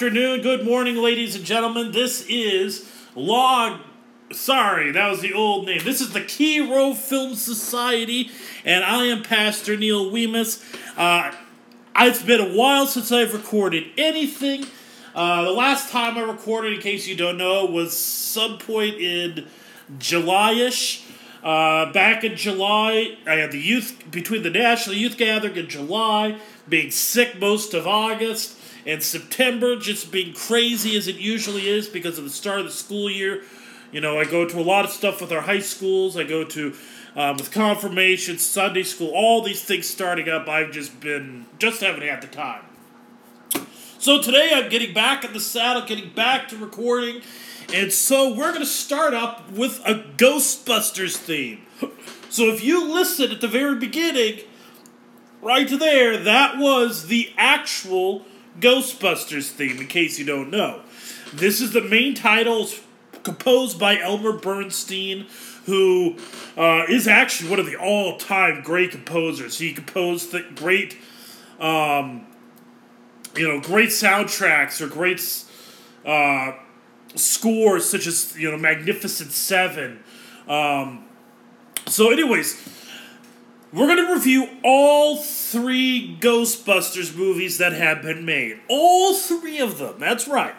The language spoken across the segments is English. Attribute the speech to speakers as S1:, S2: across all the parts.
S1: Afternoon, good morning, ladies and gentlemen. This is Log. Sorry, that was the old name. This is the Key Row Film Society, and I am Pastor Neil Weemus. Uh, it's been a while since I've recorded anything. Uh, the last time I recorded, in case you don't know, was some point in July-ish. Uh, back in July, I had the youth between the National Youth Gathering in July, being sick most of August, and September just being crazy as it usually is because of the start of the school year. You know, I go to a lot of stuff with our high schools. I go to um, with confirmation, Sunday school, all these things starting up. I've just been just haven't had the time. So today I'm getting back in the saddle, getting back to recording, and so we're going to start up with a Ghostbusters theme. So if you listen at the very beginning, right there, that was the actual Ghostbusters theme, in case you don't know. This is the main title, composed by Elmer Bernstein, who uh, is actually one of the all time great composers. He composed the great, um, you know, great soundtracks or great uh, scores, such as, you know, Magnificent Seven. Um, so, anyways, we're going to review all three Ghostbusters movies that have been made. All three of them. That's right.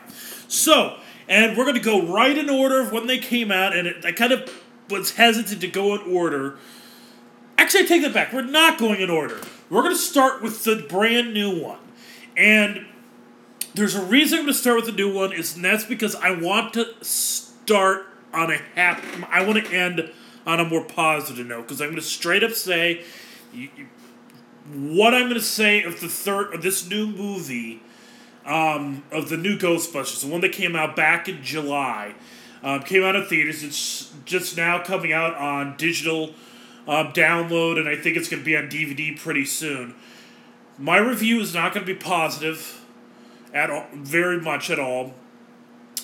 S1: So, and we're going to go right in order of when they came out, and it, I kind of was hesitant to go in order. Actually, I take that back. We're not going in order. We're going to start with the brand new one. And there's a reason I'm going to start with the new one, is, and that's because I want to start on a happy. I want to end on a more positive note because I'm going to straight up say you, you, what I'm going to say of the third of this new movie um, of the new Ghostbusters, the one that came out back in July, um, came out in theaters. It's just now coming out on digital um, download, and I think it's going to be on DVD pretty soon. My review is not going to be positive at all, very much at all,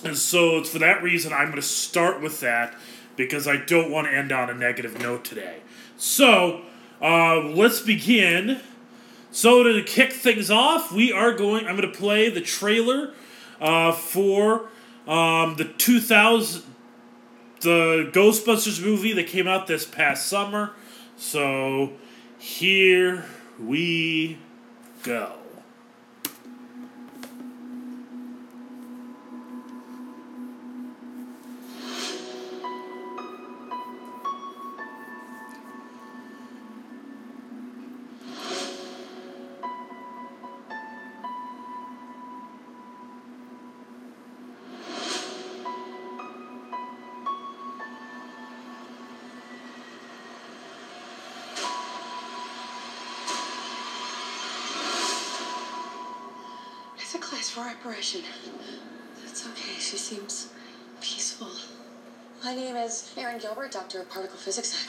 S1: and so it's for that reason I'm going to start with that because I don't want to end on a negative note today. So, uh, let's begin. So, to kick things off, we are going, I'm going to play the trailer uh, for um, the 2000, the Ghostbusters movie that came out this past summer. So, here we go.
S2: For apparition. That's okay. She seems peaceful. My name is Erin Gilbert, Doctor of Particle Physics.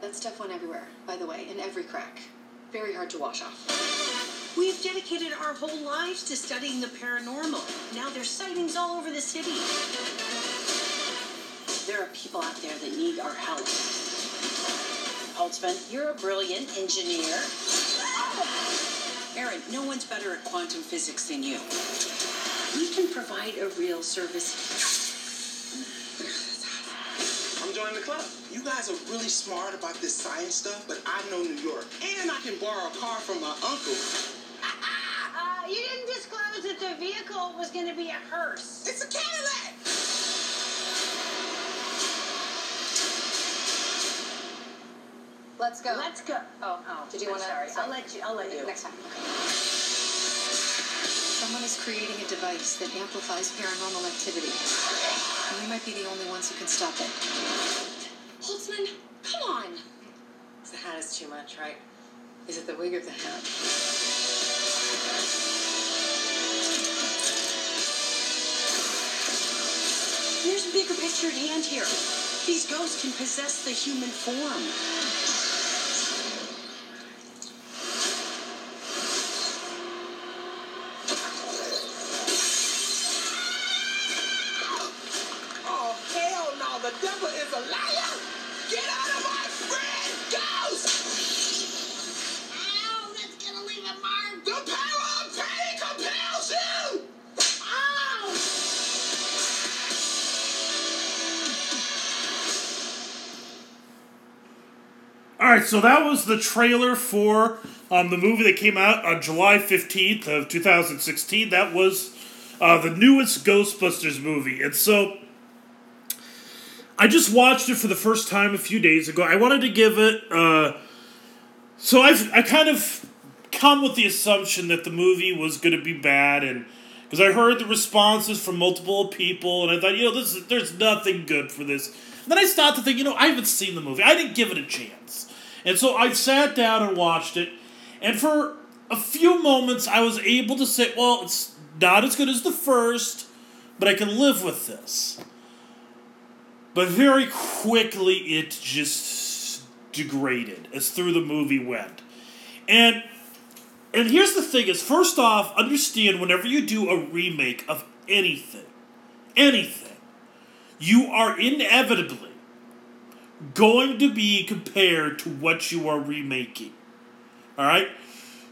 S2: That stuff went everywhere, by the way, in every crack. Very hard to wash off.
S3: We've dedicated our whole lives to studying the paranormal. Now there's sightings all over the city. There are people out there that need our help. Holtzman, you're a brilliant engineer. Erin, no one's better at quantum physics than you. We can provide a real service.
S4: I'm joining the club. You guys are really smart about this science stuff, but I know New York. And I can borrow a car from my uncle.
S3: Uh, you didn't disclose that the vehicle was going to be a hearse.
S4: It's a Cadillac!
S2: Let's go.
S3: Let's go. Oh, oh.
S2: Did you want to?
S3: Sorry, I'll let you. I'll let you.
S2: Next time. Someone is creating a device that amplifies paranormal activity. And we might be the only ones who can stop it. Holtzman, come on.
S5: The hat is too much, right? Is it the wig or the hat?
S3: There's a bigger picture at hand here. These ghosts can possess the human form.
S1: Right, so that was the trailer for um, the movie that came out on July 15th of 2016. That was uh, the newest Ghostbusters movie. And so I just watched it for the first time a few days ago. I wanted to give it. Uh, so I've I kind of come with the assumption that the movie was going to be bad, and because I heard the responses from multiple people, and I thought, you know, this is, there's nothing good for this. And then I started to think, you know, I haven't seen the movie. I didn't give it a chance, and so I sat down and watched it, and for a few moments I was able to say, well, it's not as good as the first, but I can live with this. But very quickly, it just degraded as through the movie went. And and here's the thing is first off, understand whenever you do a remake of anything, anything, you are inevitably going to be compared to what you are remaking. All right?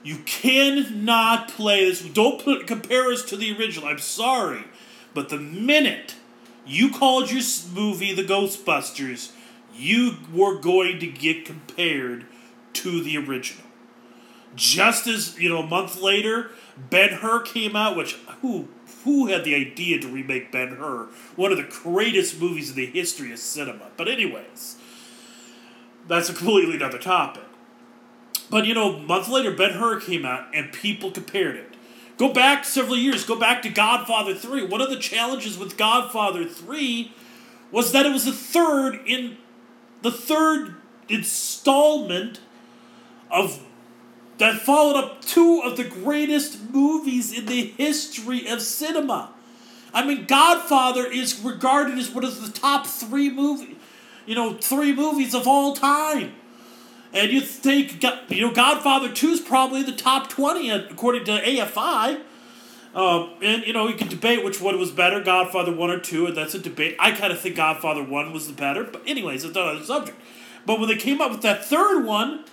S1: You cannot play this. Don't put, compare us to the original. I'm sorry. But the minute you called your movie The Ghostbusters, you were going to get compared to the original. Just as, you know, a month later, Ben Hur came out, which who who had the idea to remake Ben Hur? One of the greatest movies in the history of cinema. But anyways, that's a completely another topic. But you know, a month later, Ben Hur came out, and people compared it. Go back several years. Go back to Godfather 3. One of the challenges with Godfather 3 was that it was the third in the third installment of that followed up two of the greatest movies in the history of cinema. I mean, Godfather is regarded as one of the top three movie, you know, three movies of all time. And you think, you know, Godfather 2 is probably the top 20 according to AFI. Um, and, you know, you can debate which one was better, Godfather 1 or 2, and that's a debate. I kind of think Godfather 1 was the better, but, anyways, it's another subject. But when they came up with that third one,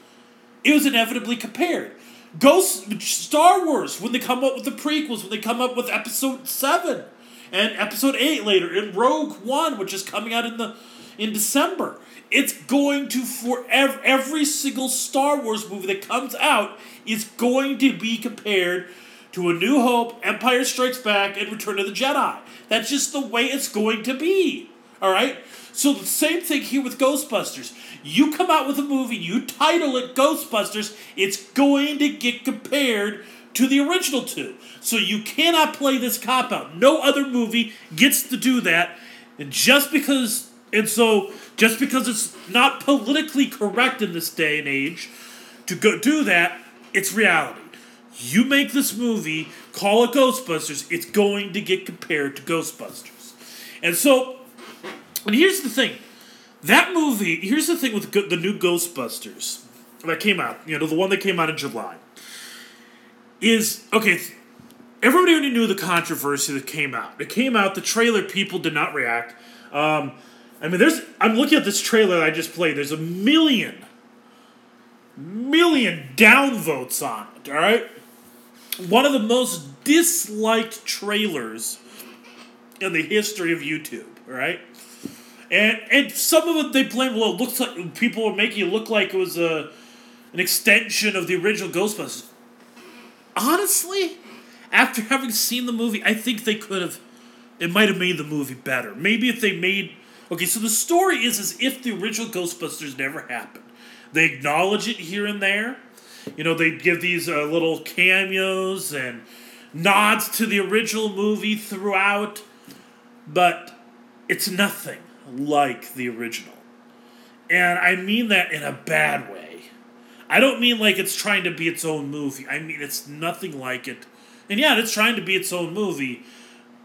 S1: it was inevitably compared. Ghost Star Wars, when they come up with the prequels, when they come up with episode 7 and episode 8 later, in Rogue One, which is coming out in the in December. It's going to forever every single Star Wars movie that comes out is going to be compared to A New Hope, Empire Strikes Back, and Return of the Jedi. That's just the way it's going to be. All right? So the same thing here with Ghostbusters. You come out with a movie, you title it Ghostbusters, it's going to get compared to the original two. So you cannot play this cop out. No other movie gets to do that. And just because and so just because it's not politically correct in this day and age to go do that, it's reality. You make this movie, call it Ghostbusters, it's going to get compared to Ghostbusters. And so and here's the thing. That movie, here's the thing with the new Ghostbusters that came out, you know, the one that came out in July, is okay. Everybody already knew the controversy that came out. It came out, the trailer, people did not react. Um, I mean, there's. I'm looking at this trailer I just played. There's a million, million downvotes on it. All right, one of the most disliked trailers in the history of YouTube. All right, and and some of it they blame. Well, it looks like people are making it look like it was a an extension of the original Ghostbusters. Honestly, after having seen the movie, I think they could have. It might have made the movie better. Maybe if they made Okay, so the story is as if the original Ghostbusters never happened. They acknowledge it here and there. You know, they give these uh, little cameos and nods to the original movie throughout, but it's nothing like the original. And I mean that in a bad way. I don't mean like it's trying to be its own movie. I mean it's nothing like it. And yeah, it's trying to be its own movie,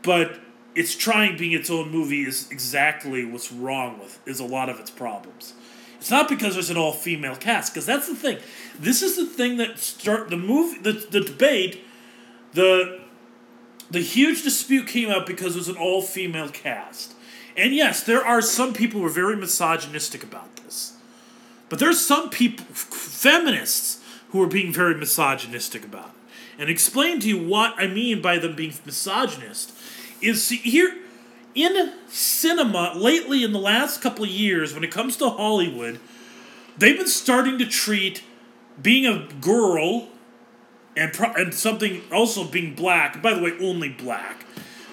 S1: but it's trying being its own movie is exactly what's wrong with is a lot of its problems. It's not because there's an all female cast because that's the thing. This is the thing that start the movie the, the debate the the huge dispute came up because it was an all female cast. And yes, there are some people who are very misogynistic about this. But there's some people feminists who are being very misogynistic about it. And explain to you what I mean by them being misogynist is see, here in cinema lately in the last couple of years when it comes to Hollywood, they've been starting to treat being a girl and pro- and something also being black. By the way, only black.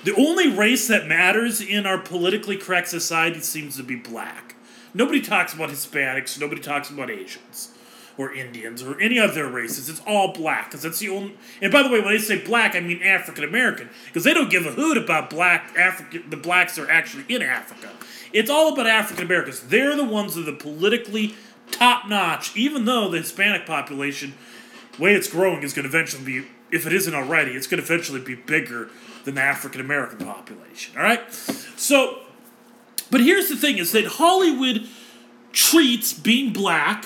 S1: The only race that matters in our politically correct society seems to be black. Nobody talks about Hispanics. Nobody talks about Asians or Indians or any other races. It's all black because that's the only. And by the way, when I say black, I mean African American because they don't give a hoot about black African. The blacks are actually in Africa. It's all about African Americans. They're the ones that are the politically top notch. Even though the Hispanic population, way it's growing, is going to eventually be, if it isn't already, it's going to eventually be bigger than the African American population. All right, so. But here's the thing: is that Hollywood treats being black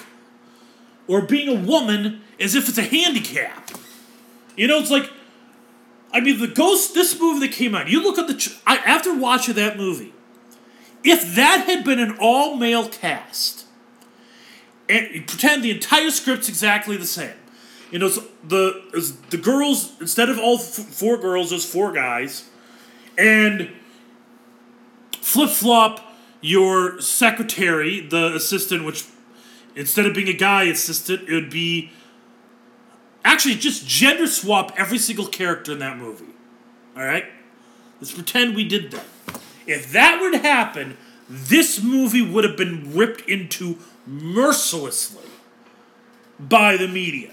S1: or being a woman as if it's a handicap. You know, it's like, I mean, the Ghost, this movie that came out, you look at the, I, after watching that movie, if that had been an all male cast, and pretend the entire script's exactly the same, you know, the the girls instead of all f- four girls, there's four guys, and flip flop your secretary, the assistant, which instead of being a guy assistant, it would be actually just gender swap every single character in that movie. All right, let's pretend we did that. If that to happen, this movie would have been ripped into mercilessly by the media.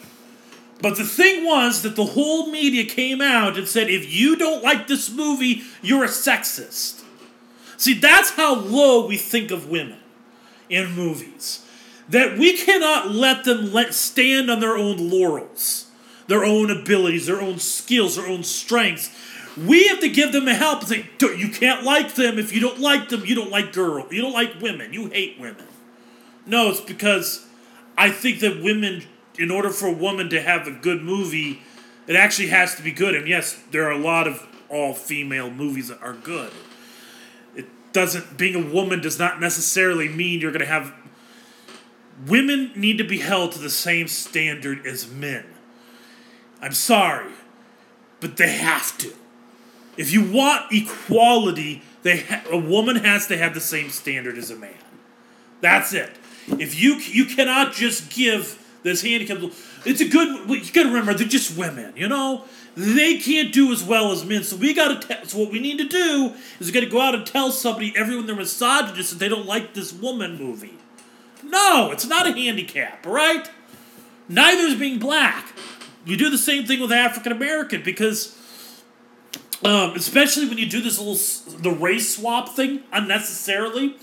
S1: But the thing was that the whole media came out and said, if you don't like this movie, you're a sexist. See, that's how low we think of women in movies. That we cannot let them let stand on their own laurels, their own abilities, their own skills, their own strengths. We have to give them a help and say, you can't like them. If you don't like them, you don't like girl. You don't like women. You hate women. No, it's because I think that women, in order for a woman to have a good movie, it actually has to be good. And yes, there are a lot of all female movies that are good. It doesn't, being a woman does not necessarily mean you're going to have. Women need to be held to the same standard as men. I'm sorry, but they have to. If you want equality, they ha- a woman has to have the same standard as a man. That's it. If you you cannot just give this handicap, it's a good. You got to remember they're just women. You know they can't do as well as men. So we got to. Te- so what we need to do is we got to go out and tell somebody, everyone they're misogynist, that they don't like this woman movie. No, it's not a handicap. right? Neither is being black. You do the same thing with African American because um, especially when you do this little the race swap thing unnecessarily.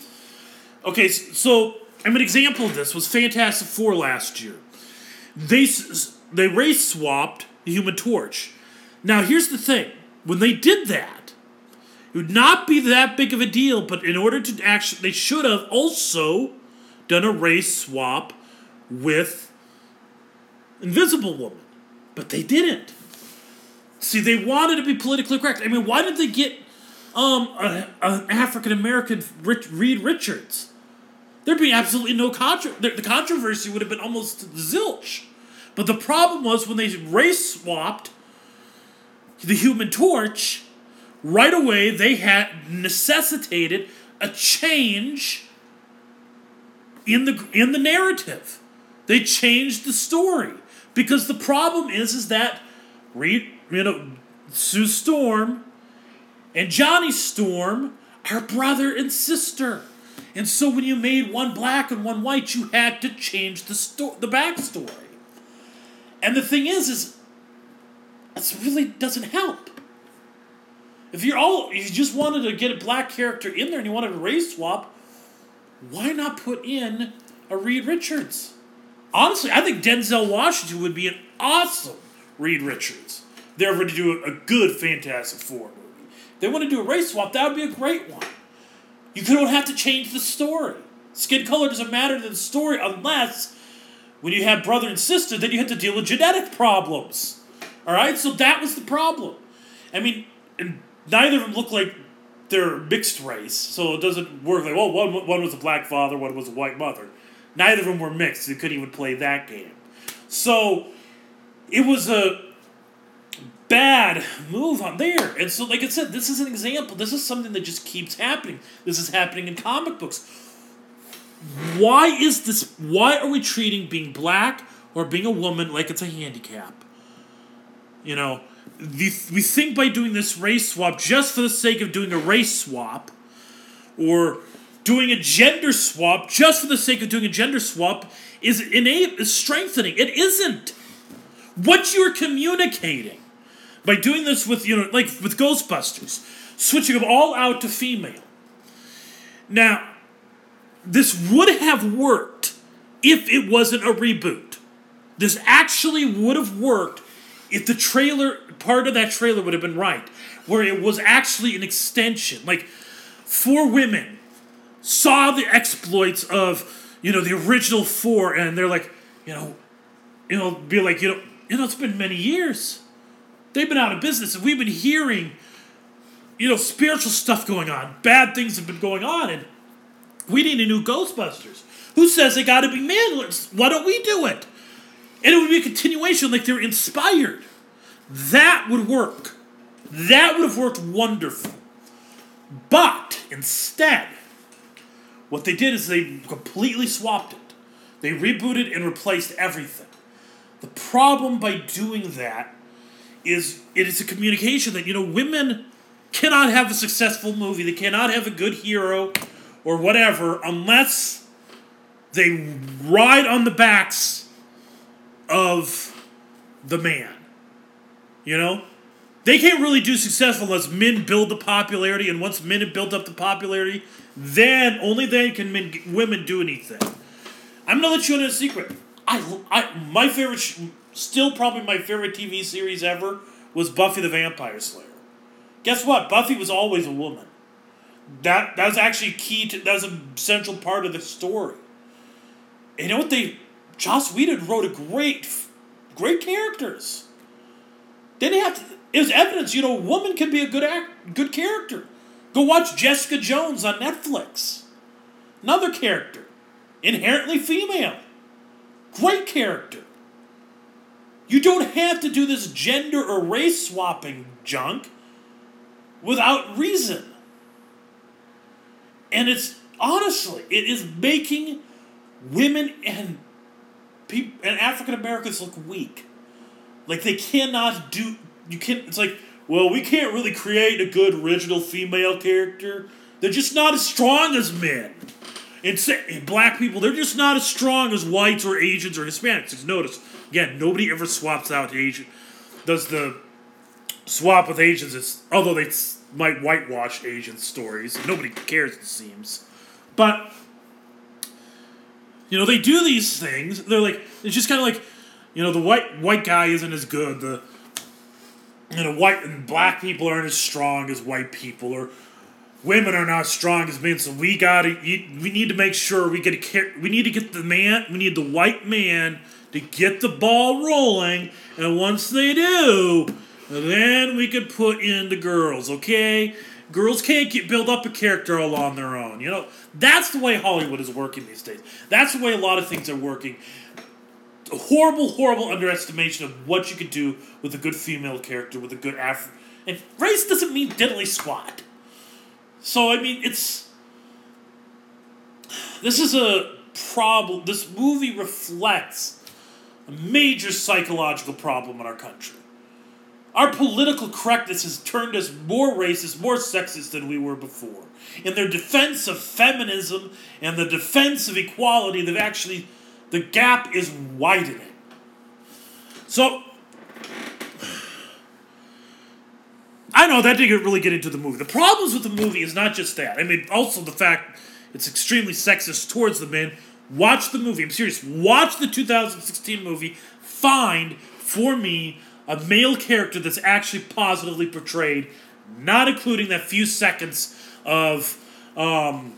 S1: Okay, so I mean, an example of this was Fantastic Four last year. They they race swapped the Human Torch. Now here's the thing: when they did that, it would not be that big of a deal. But in order to actually, they should have also done a race swap with Invisible Woman, but they didn't. See, they wanted to be politically correct. I mean, why did they get um an African American Rich, Reed Richards? There'd be absolutely no contra. The, the controversy would have been almost zilch. But the problem was when they race swapped the Human Torch, right away they had necessitated a change in the in the narrative. They changed the story because the problem is is that Reed, you know, Sue Storm and Johnny Storm are brother and sister. And so when you made one black and one white, you had to change the sto- the backstory. And the thing is, is it really doesn't help. If you're all if you just wanted to get a black character in there and you wanted a race swap, why not put in a Reed Richards? Honestly, I think Denzel Washington would be an awesome Reed Richards. They're going to do a, a good Fantastic Four movie. They want to do a race swap, that would be a great one. You don't have to change the story. Skin color doesn't matter to the story unless when you have brother and sister, then you have to deal with genetic problems. All right, so that was the problem. I mean, neither of them look like they're mixed race, so it doesn't work. Like, well, one one was a black father, one was a white mother. Neither of them were mixed. They couldn't even play that game. So it was a bad move on there. And so, like I said, this is an example. This is something that just keeps happening. This is happening in comic books. why is this? Why are we treating being black or being a woman like it's a handicap? You know, the, we think by doing this race swap just for the sake of doing a race swap, or doing a gender swap just for the sake of doing a gender swap is innate is strengthening. It isn't. What you're communicating by doing this with you know like with Ghostbusters, switching them all out to female. Now, this would have worked if it wasn't a reboot. This actually would have worked if the trailer part of that trailer would have been right, where it was actually an extension. Like four women saw the exploits of you know the original four, and they're like, you know, you know, be like, you know, you know, it's been many years. They've been out of business, and we've been hearing, you know, spiritual stuff going on. Bad things have been going on, and we need a new Ghostbusters. Who says they got to be manless? Why don't we do it? And it would be a continuation, like they're inspired. That would work. That would have worked wonderful. But instead, what they did is they completely swapped it. They rebooted and replaced everything. The problem by doing that is it is a communication that, you know, women cannot have a successful movie, they cannot have a good hero or whatever unless they ride on the backs of the man. You know? They can't really do successful unless men build the popularity, and once men have built up the popularity, then only then can men, women do anything. I'm gonna let you in a secret. I, I my favorite, sh- still probably my favorite TV series ever was Buffy the Vampire Slayer. Guess what? Buffy was always a woman. That that was actually key to that was a central part of the story. And you know what they Joss Whedon wrote a great great characters. They didn't have to it was evidence, you know, a woman can be a good act good character. Go watch Jessica Jones on Netflix. Another character. Inherently female. Great character. You don't have to do this gender or race swapping junk without reason. And it's honestly, it is making women and people and African Americans look weak. Like they cannot do you can't it's like, well, we can't really create a good original female character. They're just not as strong as men. And say, eh, black people, they're just not as strong as whites or Asians or Hispanics. Just notice, again, nobody ever swaps out Asian. Does the swap with Asians? It's although they might whitewash Asian stories, nobody cares. It seems, but you know they do these things. They're like it's just kind of like you know the white white guy isn't as good. The you know white and black people aren't as strong as white people, or women are not as strong as men. So we gotta we need to make sure we get a we need to get the man we need the white man to get the ball rolling, and once they do, then we could put in the girls. Okay. Girls can't get build up a character all on their own. You know, that's the way Hollywood is working these days. That's the way a lot of things are working horrible, horrible underestimation of what you could do with a good female character, with a good Afro. And race doesn't mean diddly squat. So, I mean, it's. This is a problem. This movie reflects a major psychological problem in our country. Our political correctness has turned us more racist, more sexist than we were before. In their defense of feminism and the defense of equality, they've actually the gap is widening. So, I know that didn't really get into the movie. The problems with the movie is not just that. I mean, also the fact it's extremely sexist towards the men. Watch the movie. I'm serious. Watch the 2016 movie. Find for me a male character that's actually positively portrayed, not including that few seconds of um,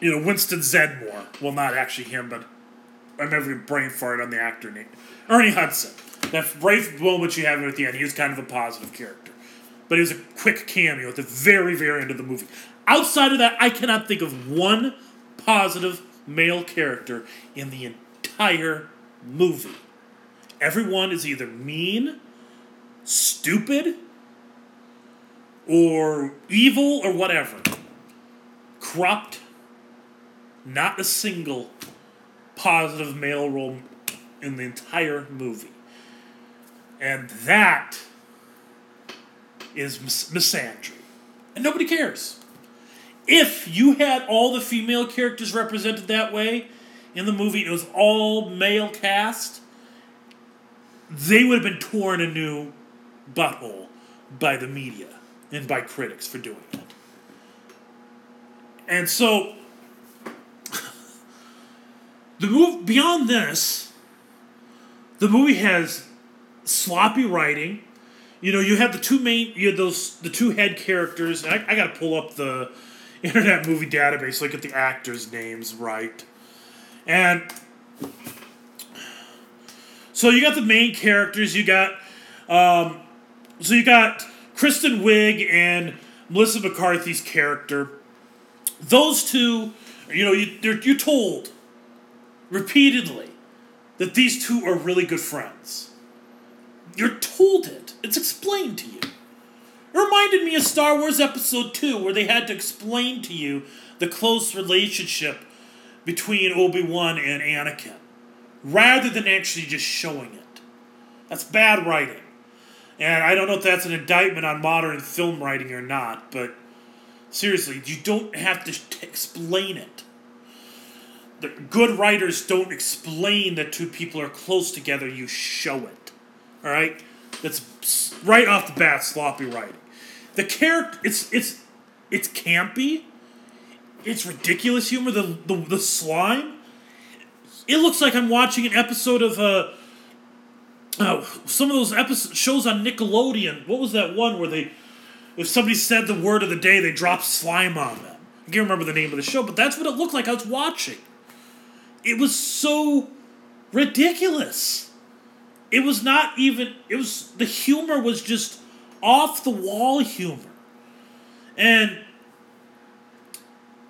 S1: you know, Winston Zeddemore. Well, not actually him, but I'm having a brain fart on the actor name. Ernie Hudson. That brief moment you have at the end, he was kind of a positive character. But he was a quick cameo at the very, very end of the movie. Outside of that, I cannot think of one positive male character in the entire movie. Everyone is either mean, stupid, or evil, or whatever. Corrupt Not a single positive male role in the entire movie. And that is mis- misandry. And nobody cares. If you had all the female characters represented that way in the movie, it was all male cast, they would have been torn a new butthole by the media and by critics for doing it. And so the move beyond this, the movie has sloppy writing. You know, you have the two main, you have those the two head characters. And I, I got to pull up the Internet Movie Database, look at the actors' names right, and so you got the main characters. You got, um, so you got Kristen Wiig and Melissa McCarthy's character. Those two, you know, you you're, you're told repeatedly that these two are really good friends. You're told it. It's explained to you. Reminded me of Star Wars Episode 2, where they had to explain to you the close relationship between Obi Wan and Anakin, rather than actually just showing it. That's bad writing. And I don't know if that's an indictment on modern film writing or not, but seriously, you don't have to t- explain it. The good writers don't explain that two people are close together, you show it. All right? That's right off the bat sloppy writing. The character it's it's it's campy. It's ridiculous humor the the, the slime. It looks like I'm watching an episode of uh Oh, some of those episodes shows on Nickelodeon. What was that one where they, if somebody said the word of the day, they dropped slime on them? I can't remember the name of the show, but that's what it looked like I was watching. It was so ridiculous. It was not even. It was the humor was just off the wall humor, and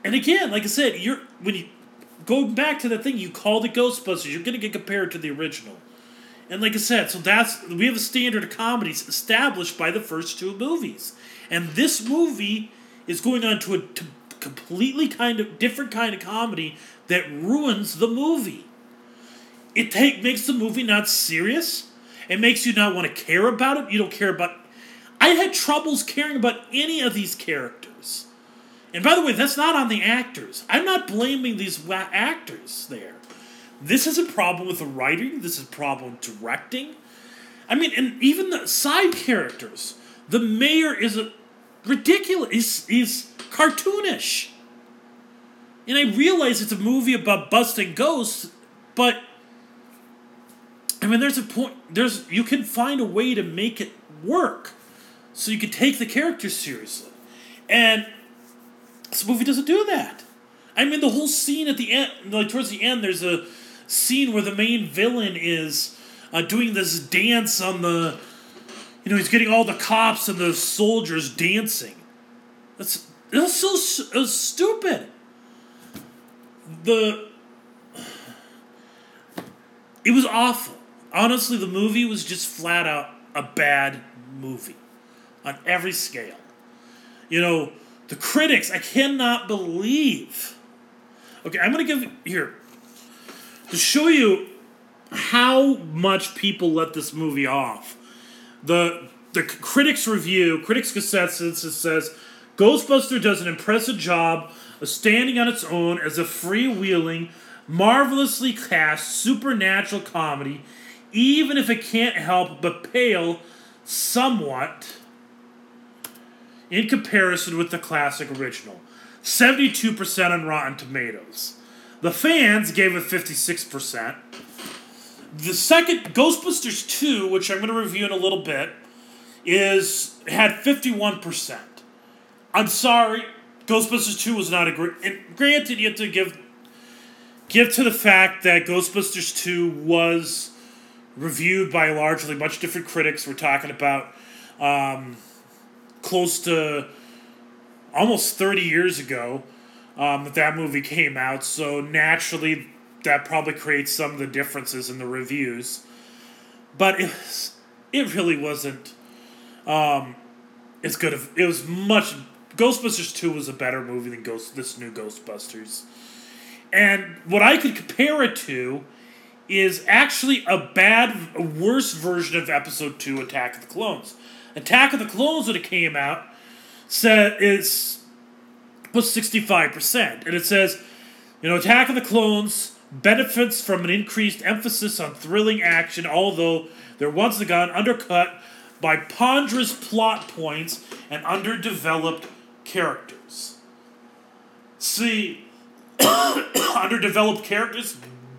S1: and again, like I said, you're when you go back to the thing you called it Ghostbusters, you're gonna get compared to the original. And like I said, so that's we have a standard of comedies established by the first two movies, and this movie is going on to a to completely kind of different kind of comedy that ruins the movie. It take makes the movie not serious. It makes you not want to care about it. You don't care about. I had troubles caring about any of these characters. And by the way, that's not on the actors. I'm not blaming these wa- actors there. This is a problem with the writing. This is a problem with directing. I mean, and even the side characters. The mayor is a ridiculous. He's, he's cartoonish. And I realize it's a movie about busting ghosts, but I mean, there's a point. There's you can find a way to make it work, so you can take the characters seriously, and this movie doesn't do that. I mean, the whole scene at the end, like towards the end, there's a scene where the main villain is uh, doing this dance on the, you know, he's getting all the cops and the soldiers dancing. That's that's so s- uh, stupid. The it was awful. Honestly, the movie was just flat out a bad movie on every scale. You know, the critics, I cannot believe. Okay, I'm going to give here to show you how much people let this movie off. The the critics review, critics consensus says Ghostbuster does an impressive job of standing on its own as a freewheeling, marvelously cast supernatural comedy, even if it can't help but pale somewhat in comparison with the classic original. 72% on Rotten Tomatoes. The fans gave it 56%. The second, Ghostbusters 2, which I'm going to review in a little bit, is had 51%. I'm sorry, Ghostbusters 2 was not a great. And granted, you have to give give to the fact that Ghostbusters 2 was reviewed by largely much different critics. We're talking about um, close to almost 30 years ago um, that that movie came out. So naturally, that probably creates some of the differences in the reviews. But it was, it really wasn't um, as good. Of, it was much. Ghostbusters 2 was a better movie than Ghost this new Ghostbusters. And what I could compare it to is actually a bad, a worse version of Episode Two, Attack of the Clones. Attack of the Clones, when it came out, said is was sixty five percent, and it says, you know, Attack of the Clones benefits from an increased emphasis on thrilling action, although they're once again undercut by ponderous plot points and underdeveloped characters. See, underdeveloped characters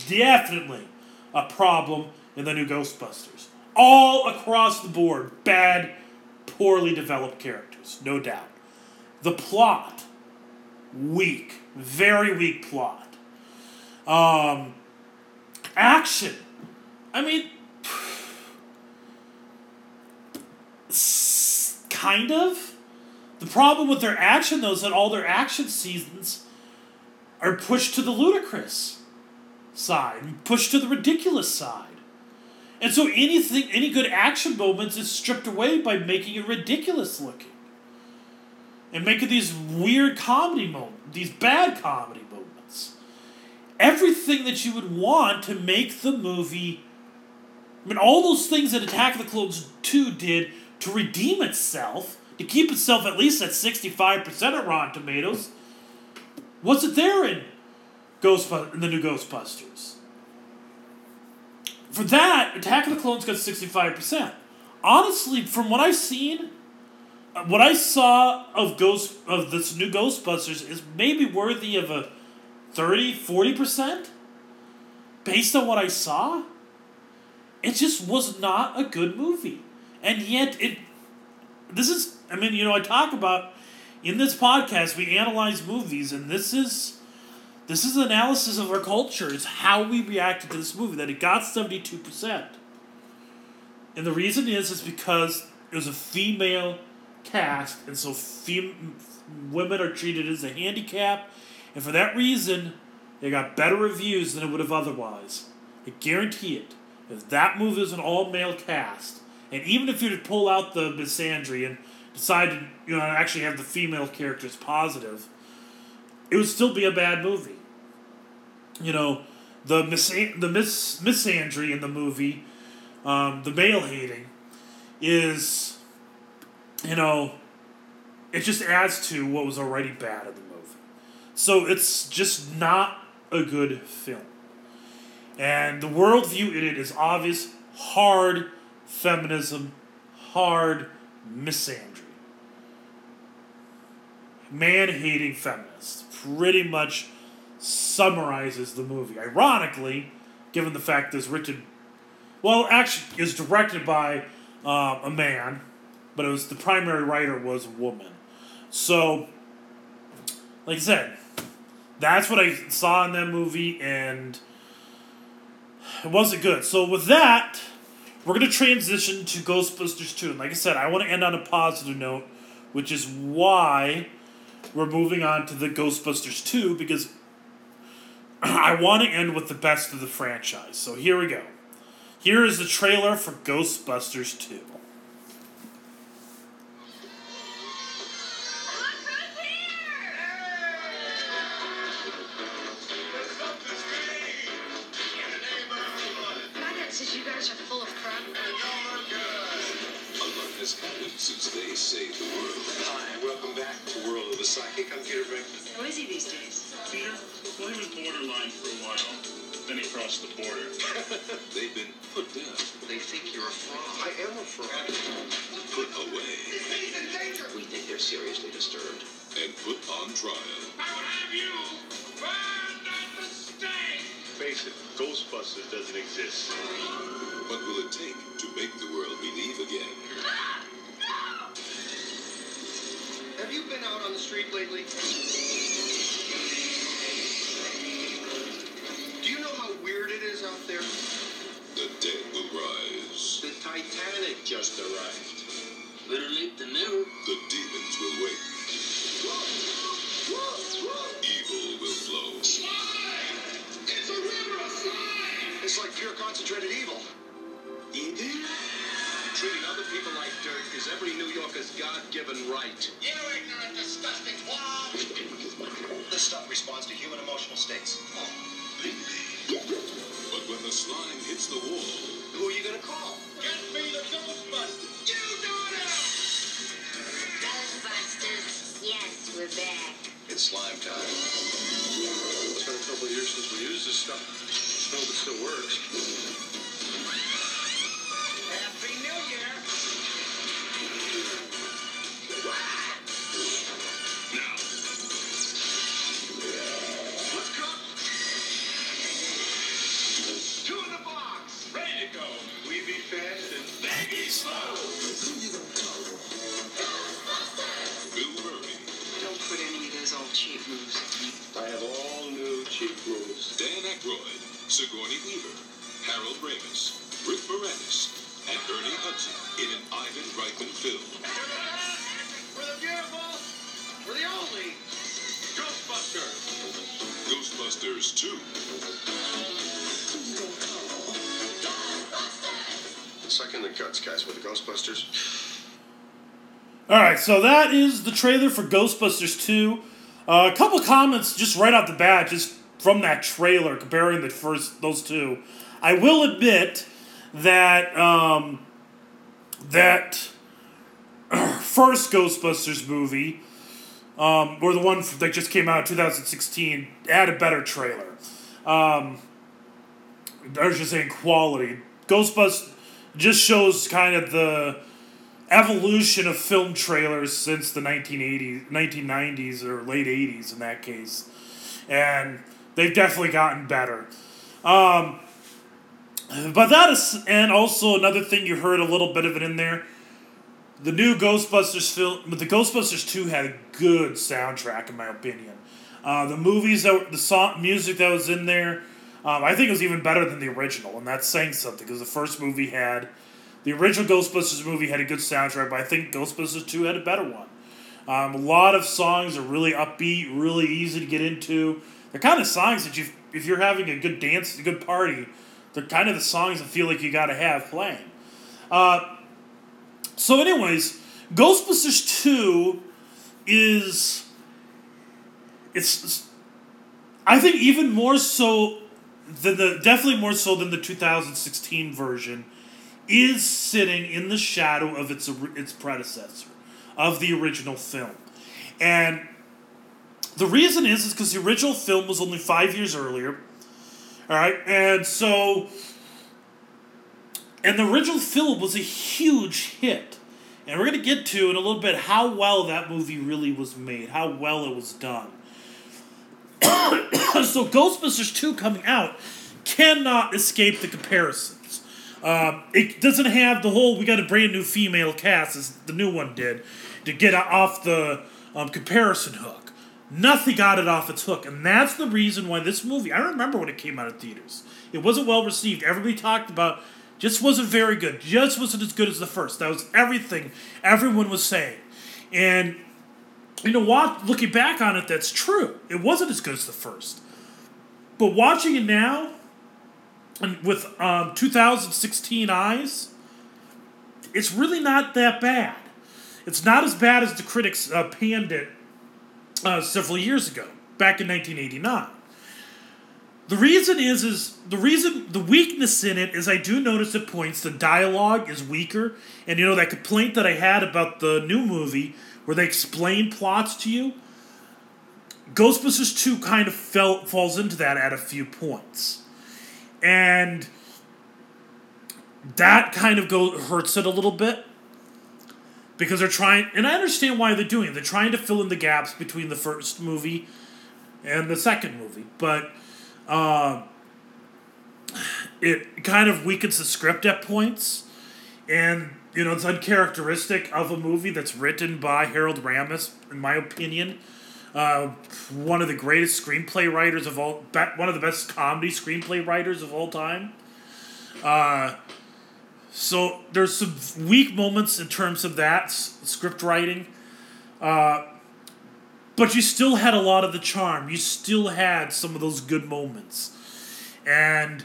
S1: definitely a problem in the new Ghostbusters. All across the board, bad, poorly developed characters, no doubt. The plot, weak, very weak plot. Um, action, I mean, kind of. The problem with their action, though, is that all their action seasons are pushed to the ludicrous side, pushed to the ridiculous side. And so anything, any good action moments is stripped away by making it ridiculous looking. And making these weird comedy moments, these bad comedy moments. Everything that you would want to make the movie. I mean, all those things that Attack of the Clones 2 did to redeem itself, to keep itself at least at 65% at Rotten Tomatoes, wasn't there in Ghostbusters, the new Ghostbusters. For that, Attack of the Clones got 65%. Honestly, from what I've seen, uh, what I saw of Ghost of this new Ghostbusters is maybe worthy of a 30, 40% based on what I saw. It just was not a good movie. And yet it this is I mean, you know, I talk about in this podcast we analyze movies and this is this is an analysis of our culture. It's how we reacted to this movie that it got seventy two percent, and the reason is is because it was a female cast, and so fem- women are treated as a handicap, and for that reason, they got better reviews than it would have otherwise. I guarantee it. If that movie was an all male cast, and even if you to pull out the misandry and decide to you know actually have the female characters positive, it would still be a bad movie you know, the mis the mis misandry in the movie, um, the male hating, is, you know, it just adds to what was already bad in the movie. So it's just not a good film. And the worldview in it is obvious, hard feminism, hard misandry. Man hating feminists. Pretty much summarizes the movie. Ironically, given the fact this written, well, actually, is directed by uh, a man, but it was the primary writer was a woman. So, like I said, that's what I saw in that movie, and it wasn't good. So with that, we're gonna transition to Ghostbusters 2. And like I said, I want to end on a positive note, which is why we're moving on to the Ghostbusters 2 because I want to end with the best of the franchise. So here we go. Here is the trailer for Ghostbusters 2.
S2: My dad says you guys are full of crap.
S6: A lot has happened since they saved the world.
S4: Hi, welcome back to World of the Psychic. I'm Peter Venkman.
S2: Who is he these days?
S7: Peter, well, he was borderline for a while. Then he crossed the border.
S6: They've been put down,
S4: They think you're a fraud. I am a fraud.
S6: put away, This thing's in danger.
S4: We think they're seriously disturbed.
S6: and put on trial. I would have you!
S7: Face it, Ghostbusters doesn't exist.
S6: What will it take to make the world believe again? Ah!
S4: Have you been out on the street lately? Do you know how weird it is out there?
S6: The dead will rise.
S4: The Titanic just arrived.
S8: Better late than never.
S6: The demons will wake. Evil will flow.
S4: It's a river of slime! It's like pure concentrated evil.
S6: Treating other
S9: people like dirt is every New Yorker's God-given right.
S10: You ignorant, disgusting clown!
S11: This stuff responds to human emotional states.
S6: But when the slime hits the wall,
S11: Who are you gonna call?
S10: Get me the Ghostbusters! You do it!
S12: Ghostbusters, yes, we're back.
S11: It's slime time.
S9: It's been a couple of years since we used this stuff. Hope it still works.
S5: Don't put any of those old cheap moves.
S9: I have all new cheap moves.
S6: Dan Aykroyd, Sigourney Weaver, Harold Ramis, Rick Moranis, and Ernie Hudson in an Ivan Reitman film.
S10: We're the beautiful! We're the only Ghostbusters!
S6: Ghostbusters 2.
S9: In the guts, guys, with the Ghostbusters.
S1: All right, so that is the trailer for Ghostbusters 2. Uh, a couple comments just right off the bat, just from that trailer, comparing the first those two. I will admit that um, that first Ghostbusters movie, um, or the one that just came out in 2016, had a better trailer. Um, I was just saying quality. Ghostbusters just shows kind of the evolution of film trailers since the 1980s, 1990s or late 80s in that case. And they've definitely gotten better. Um, but that is, and also another thing you heard a little bit of it in there. The new Ghostbusters film, the Ghostbusters 2 had a good soundtrack in my opinion. Uh, the movies that the song music that was in there, um, I think it was even better than the original, and that's saying something because the first movie had the original Ghostbusters movie had a good soundtrack, but I think Ghostbusters 2 had a better one. Um, a lot of songs are really upbeat, really easy to get into. They're kind of songs that you, if you're having a good dance, a good party, they're kind of the songs that feel like you got to have playing. Uh, so, anyways, Ghostbusters 2 is. It's. I think even more so than the. Definitely more so than the 2016 version is sitting in the shadow of its its predecessor, of the original film, and the reason is is because the original film was only five years earlier. All right, and so, and the original film was a huge hit, and we're gonna get to in a little bit how well that movie really was made, how well it was done. so Ghostbusters two coming out cannot escape the comparisons. Uh, it doesn't have the whole we got a brand new female cast as the new one did to get off the um, comparison hook. Nothing got it off its hook, and that's the reason why this movie. I remember when it came out of theaters. It wasn't well received. Everybody talked about just wasn't very good. Just wasn't as good as the first. That was everything everyone was saying, and you know? Looking back on it, that's true. It wasn't as good as the first, but watching it now and with um, 2016 eyes, it's really not that bad. It's not as bad as the critics uh, panned it uh, several years ago, back in 1989. The reason is is the reason the weakness in it is I do notice at points the dialogue is weaker, and you know that complaint that I had about the new movie where they explain plots to you. Ghostbusters 2 kind of fell, falls into that at a few points. And that kind of go hurts it a little bit because they're trying and i understand why they're doing it. They're trying to fill in the gaps between the first movie and the second movie. But uh, it kind of weakens the script at points. And you know it's uncharacteristic of a movie that's written by harold ramis in my opinion uh, one of the greatest screenplay writers of all, one of the best comedy screenplay writers of all time. Uh, so there's some weak moments in terms of that script writing, uh, but you still had a lot of the charm. You still had some of those good moments, and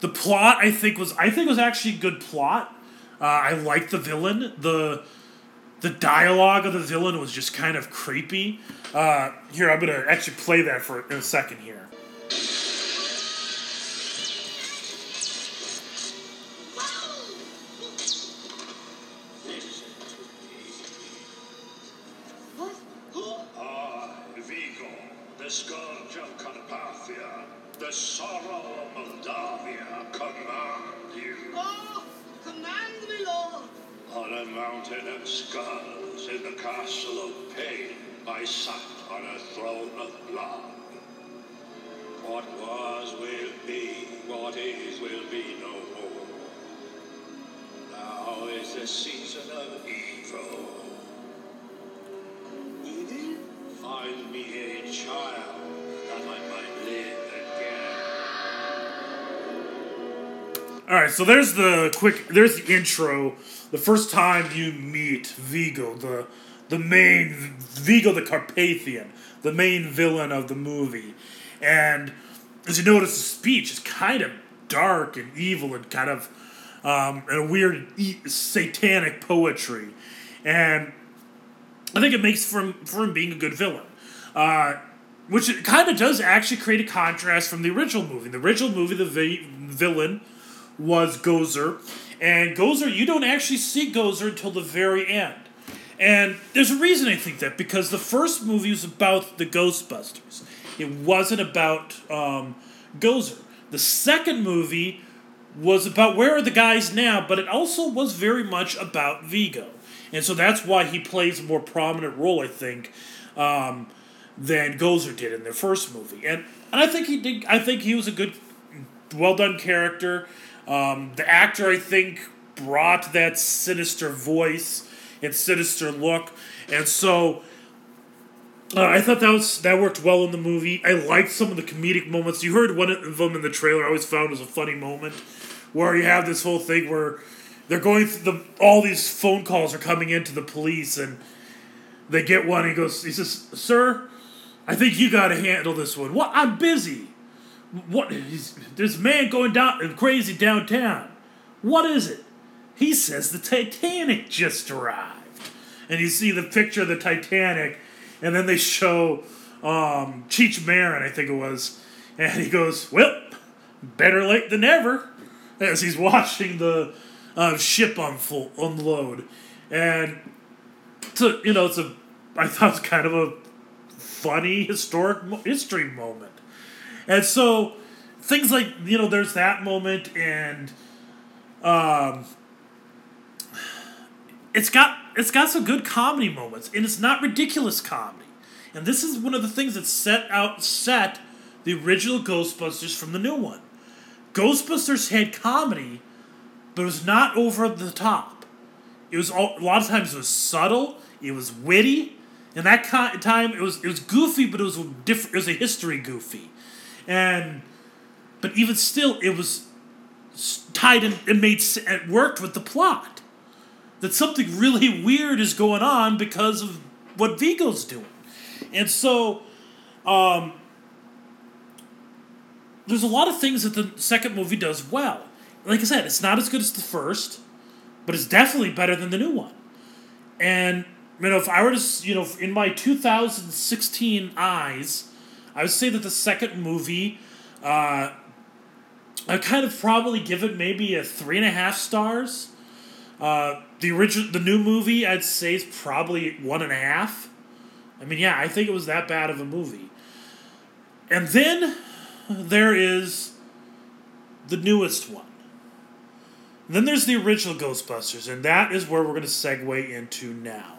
S1: the plot I think was I think was actually a good plot. Uh, I liked the villain. the The dialogue of the villain was just kind of creepy. Uh, here, I'm gonna actually play that for in a second here. So there's the quick. There's the intro. The first time you meet Vigo, the the main Vigo the Carpathian, the main villain of the movie, and as you notice, the speech is kind of dark and evil and kind of um, and a weird satanic poetry, and I think it makes for for him being a good villain. Uh, which kind of does actually create a contrast from the original movie. The original movie, the vi- villain was Gozer. And Gozer, you don't actually see Gozer until the very end. And there's a reason I think that, because the first movie was about the Ghostbusters. It wasn't about um, Gozer. The second movie was about where are the guys now, but it also was very much about Vigo. And so that's why he plays a more prominent role, I think, um, than Gozer did in the first movie. And and I think he did I think he was a good well done character. Um, the actor, I think, brought that sinister voice and sinister look, and so uh, I thought that was that worked well in the movie. I liked some of the comedic moments. You heard one of them in the trailer. I always found was a funny moment where you have this whole thing where they're going through the all these phone calls are coming into the police and they get one. he goes, he says, "Sir, I think you got to handle this one. What? I'm busy. What is this man going down crazy downtown? What is it? He says the Titanic just arrived. And you see the picture of the Titanic, and then they show um, Cheech Marin, I think it was, and he goes, Well, better late than never, as he's watching the uh, ship unload. And it's you know, it's a, I thought it's kind of a funny historic history moment. And so things like you know, there's that moment, and um, it's got it's got some good comedy moments, and it's not ridiculous comedy. And this is one of the things that set out set the original Ghostbusters from the new one. Ghostbusters had comedy, but it was not over the top. It was all, a lot of times it was subtle. It was witty. and that time, it was it was goofy, but it was different. It was a history goofy and but even still, it was tied and it made it worked with the plot. That something really weird is going on because of what Vigo's doing, and so um, there's a lot of things that the second movie does well. Like I said, it's not as good as the first, but it's definitely better than the new one. And you know, if I were to, you know, in my 2016 eyes, I would say that the second movie, uh, I kind of probably give it maybe a three and a half stars. Uh, the original, the new movie, I'd say is probably one and a half. I mean, yeah, I think it was that bad of a movie. And then there is the newest one. then there's the original Ghostbusters, and that is where we're going to segue into now.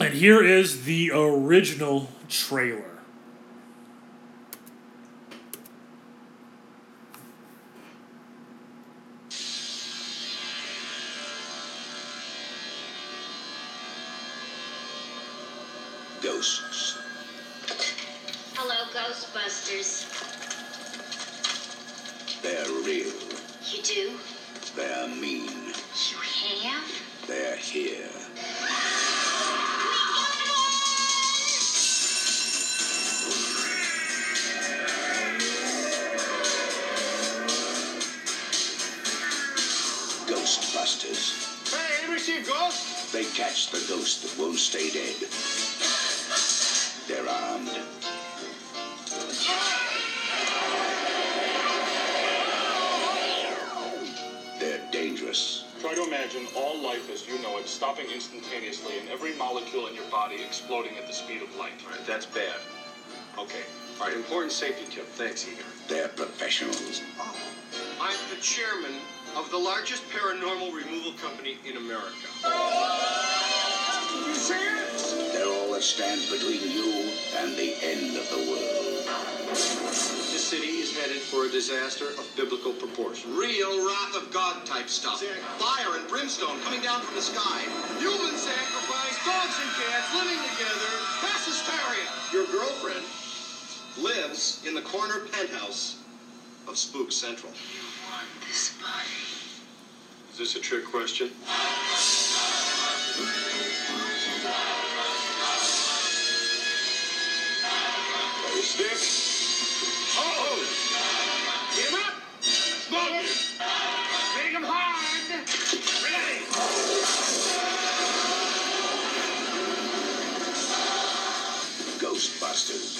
S1: And here is the original trailer.
S12: Ghosts. They're real.
S2: You do?
S12: They're mean.
S2: You have?
S12: They're here. Ghostbusters.
S10: Hey, anybody see a ghost?
S12: They catch the ghost that won't stay dead. They're armed.
S7: Try to imagine all life as you know it stopping instantaneously and every molecule in your body exploding at the speed of light.
S11: All right, that's bad. Okay. All right, important safety tip. Thanks, Egon.
S12: They're professionals. Oh.
S11: I'm the chairman of the largest paranormal removal company in America. You see it?
S12: They're all that stands between you and the end of the world.
S11: This city is headed for a disaster of biblical proportion.
S4: Real wrath of God type stuff. Fire and brimstone coming down from the sky. Human sacrifice, dogs and cats living together, mass hysteria. Your girlfriend lives in the corner penthouse of Spook Central.
S12: You want this body.
S11: Is this a trick question?
S10: Stick.
S12: Ghostbusters.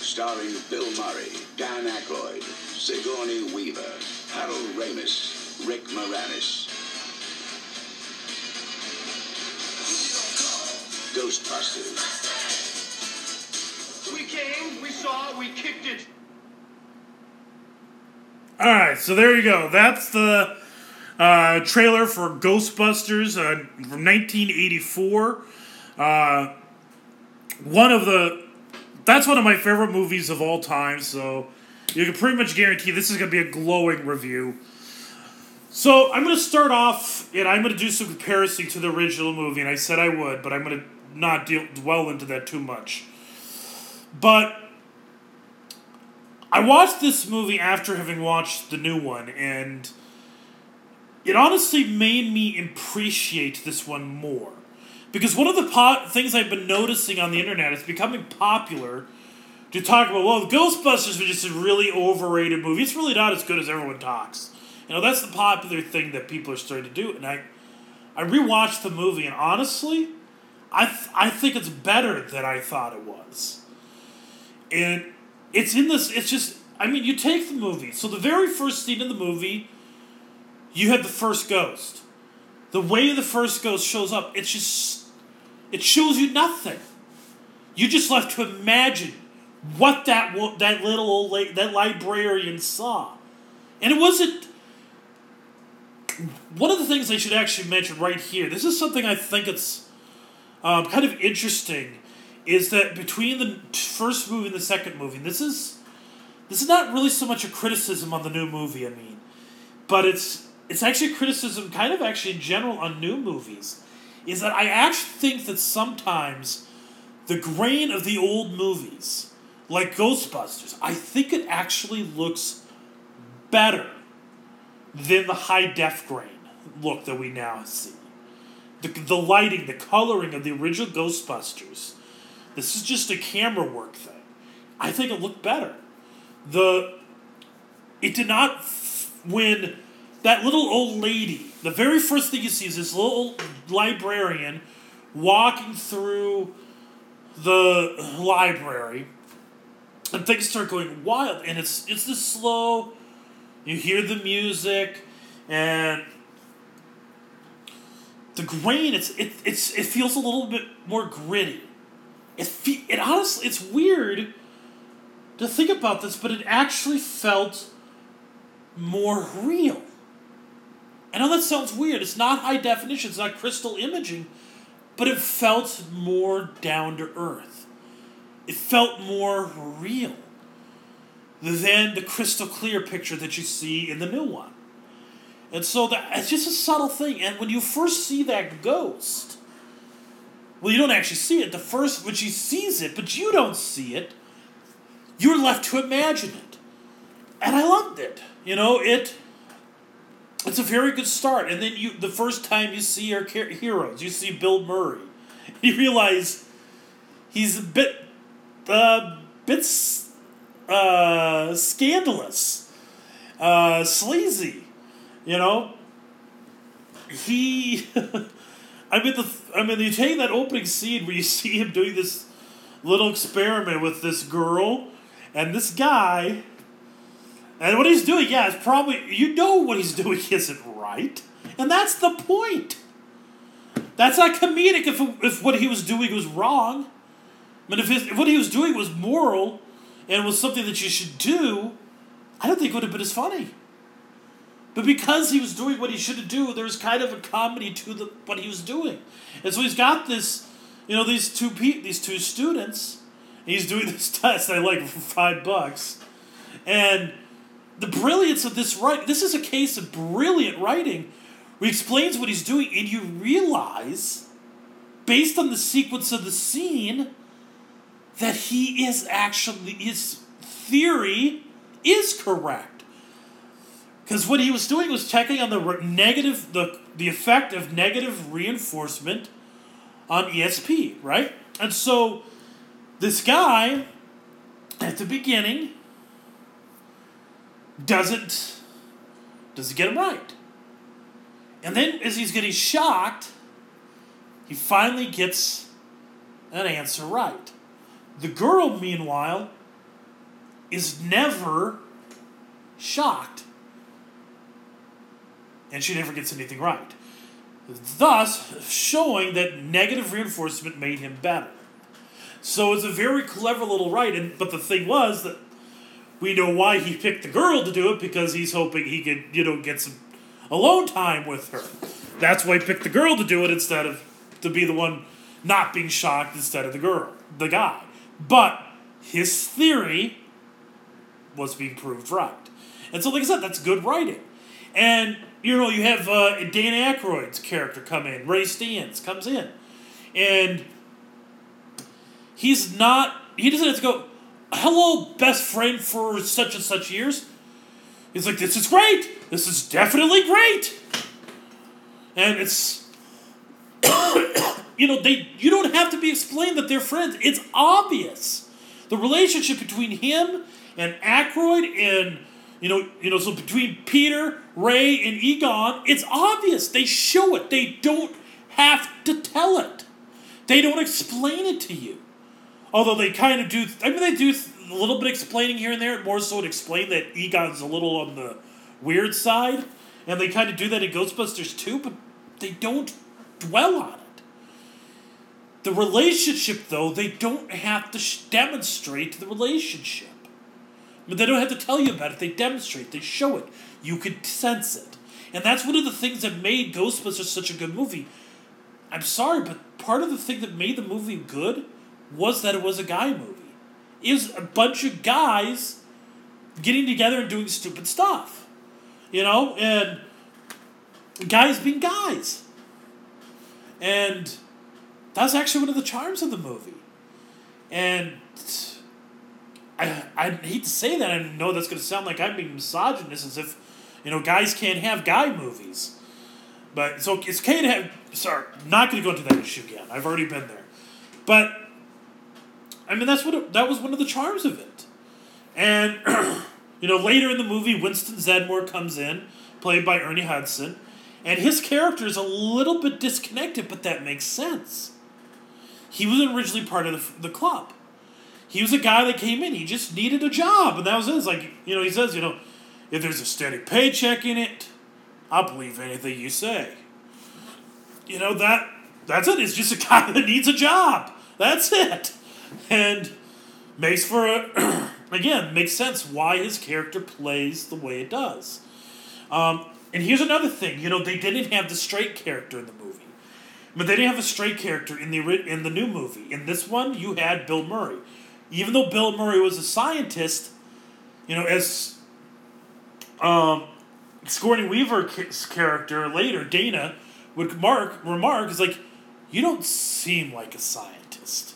S12: Starring Bill Murray, Dan Aykroyd, Sigourney Weaver, Harold Ramis, Rick Moranis. Ghostbusters.
S10: We came, we saw, we kicked it.
S1: All right, so there you go. That's the uh, trailer for Ghostbusters uh, from 1984. Uh, one of the that's one of my favorite movies of all time. So you can pretty much guarantee this is going to be a glowing review. So I'm going to start off, and I'm going to do some comparison to the original movie, and I said I would, but I'm going to not deal, dwell into that too much. But I watched this movie after having watched the new one, and it honestly made me appreciate this one more. Because one of the po- things I've been noticing on the internet is becoming popular to talk about, well, Ghostbusters was just a really overrated movie. It's really not as good as everyone talks. You know, that's the popular thing that people are starting to do. And I, I rewatched the movie, and honestly, I, th- I think it's better than I thought it was. And it's in this, it's just, I mean, you take the movie. So the very first scene in the movie, you had the first ghost. The way the first ghost shows up, it's just, it shows you nothing. You just left to imagine what that that little old la- that librarian saw, and it wasn't. One of the things I should actually mention right here. This is something I think it's um, kind of interesting, is that between the first movie and the second movie, this is this is not really so much a criticism on the new movie. I mean, but it's it's actually criticism, kind of actually in general on new movies, is that I actually think that sometimes the grain of the old movies, like Ghostbusters, I think it actually looks better than the high def grain look that we now see. The, the lighting, the coloring of the original Ghostbusters, this is just a camera work thing. I think it looked better. The it did not f- when that little old lady. The very first thing you see is this little librarian walking through the library, and things start going wild. And it's it's this slow. You hear the music, and the grain. It's it it's it feels a little bit more gritty. It fe- it honestly it's weird to think about this, but it actually felt more real. I know that sounds weird. It's not high definition, it's not crystal imaging, but it felt more down to earth. It felt more real than the crystal clear picture that you see in the new one. And so that it's just a subtle thing. And when you first see that ghost, well, you don't actually see it. The first when she sees it, but you don't see it, you're left to imagine it. And I loved it. You know, it it's a very good start. And then you the first time you see our heroes, you see Bill Murray. You realize he's a bit uh bit uh scandalous. Uh sleazy, you know? he, I mean the I mean you take that opening scene where you see him doing this little experiment with this girl and this guy, and what he's doing, yeah, it's probably you know what he's doing isn't right, and that's the point. That's not comedic if, if what he was doing was wrong. I mean, if, his, if what he was doing was moral and was something that you should do, I don't think it would have been as funny. But because he was doing what he should do, there's kind of a comedy to the, what he was doing. And so he's got this, you know, these two pe- these two students. He's doing this test I like for five bucks. And the brilliance of this writing, this is a case of brilliant writing he explains what he's doing, and you realize, based on the sequence of the scene, that he is actually, his theory is correct. Because what he was doing was checking on the negative, the, the effect of negative reinforcement on ESP, right? And so this guy, at the beginning, doesn't doesn't get him right. And then, as he's getting shocked, he finally gets an answer right. The girl, meanwhile, is never shocked. And she never gets anything right. Thus, showing that negative reinforcement made him better. So it's a very clever little write, and but the thing was that we know why he picked the girl to do it because he's hoping he could, you know, get some alone time with her. That's why he picked the girl to do it instead of to be the one not being shocked instead of the girl, the guy. But his theory was being proved right. And so, like I said, that's good writing. And, you know, you have uh, Dan Aykroyd's character come in, Ray Stantz comes in. And he's not, he doesn't have to go, hello, best friend for such and such years. He's like, this is great. This is definitely great. And it's, you know, they you don't have to be explained that they're friends. It's obvious. The relationship between him and Aykroyd and you know, you know, so between Peter, Ray, and Egon, it's obvious. They show it. They don't have to tell it. They don't explain it to you. Although they kind of do. I mean, they do a little bit explaining here and there, more so to explain that Egon's a little on the weird side, and they kind of do that in Ghostbusters too, but they don't dwell on it. The relationship, though, they don't have to sh- demonstrate the relationship. But they don't have to tell you about it. They demonstrate. They show it. You could sense it. And that's one of the things that made Ghostbusters such a good movie. I'm sorry, but part of the thing that made the movie good was that it was a guy movie is a bunch of guys getting together and doing stupid stuff. You know, and guys being guys. And that's actually one of the charms of the movie. And I, I hate to say that. I know that's going to sound like I'm being misogynist, as if, you know, guys can't have guy movies. But so it's okay to have. Sorry, not going to go into that issue again. I've already been there. But I mean, that's what it, that was one of the charms of it. And you know, later in the movie, Winston Zeddemore comes in, played by Ernie Hudson, and his character is a little bit disconnected, but that makes sense. He was originally part of the, the club. He was a guy that came in. He just needed a job, and that was it. It's like you know, he says, you know, if there's a steady paycheck in it, I'll believe anything you say. You know that that's it. It's just a guy that needs a job. That's it and makes for a again makes sense why his character plays the way it does. Um, and here's another thing, you know, they didn't have the straight character in the movie, but they didn't have a straight character in the in the new movie. In this one, you had Bill Murray, even though Bill Murray was a scientist, you know, as um, Sigourney Weaver's character later, Dana, would mark remark is like, you don't seem like a scientist.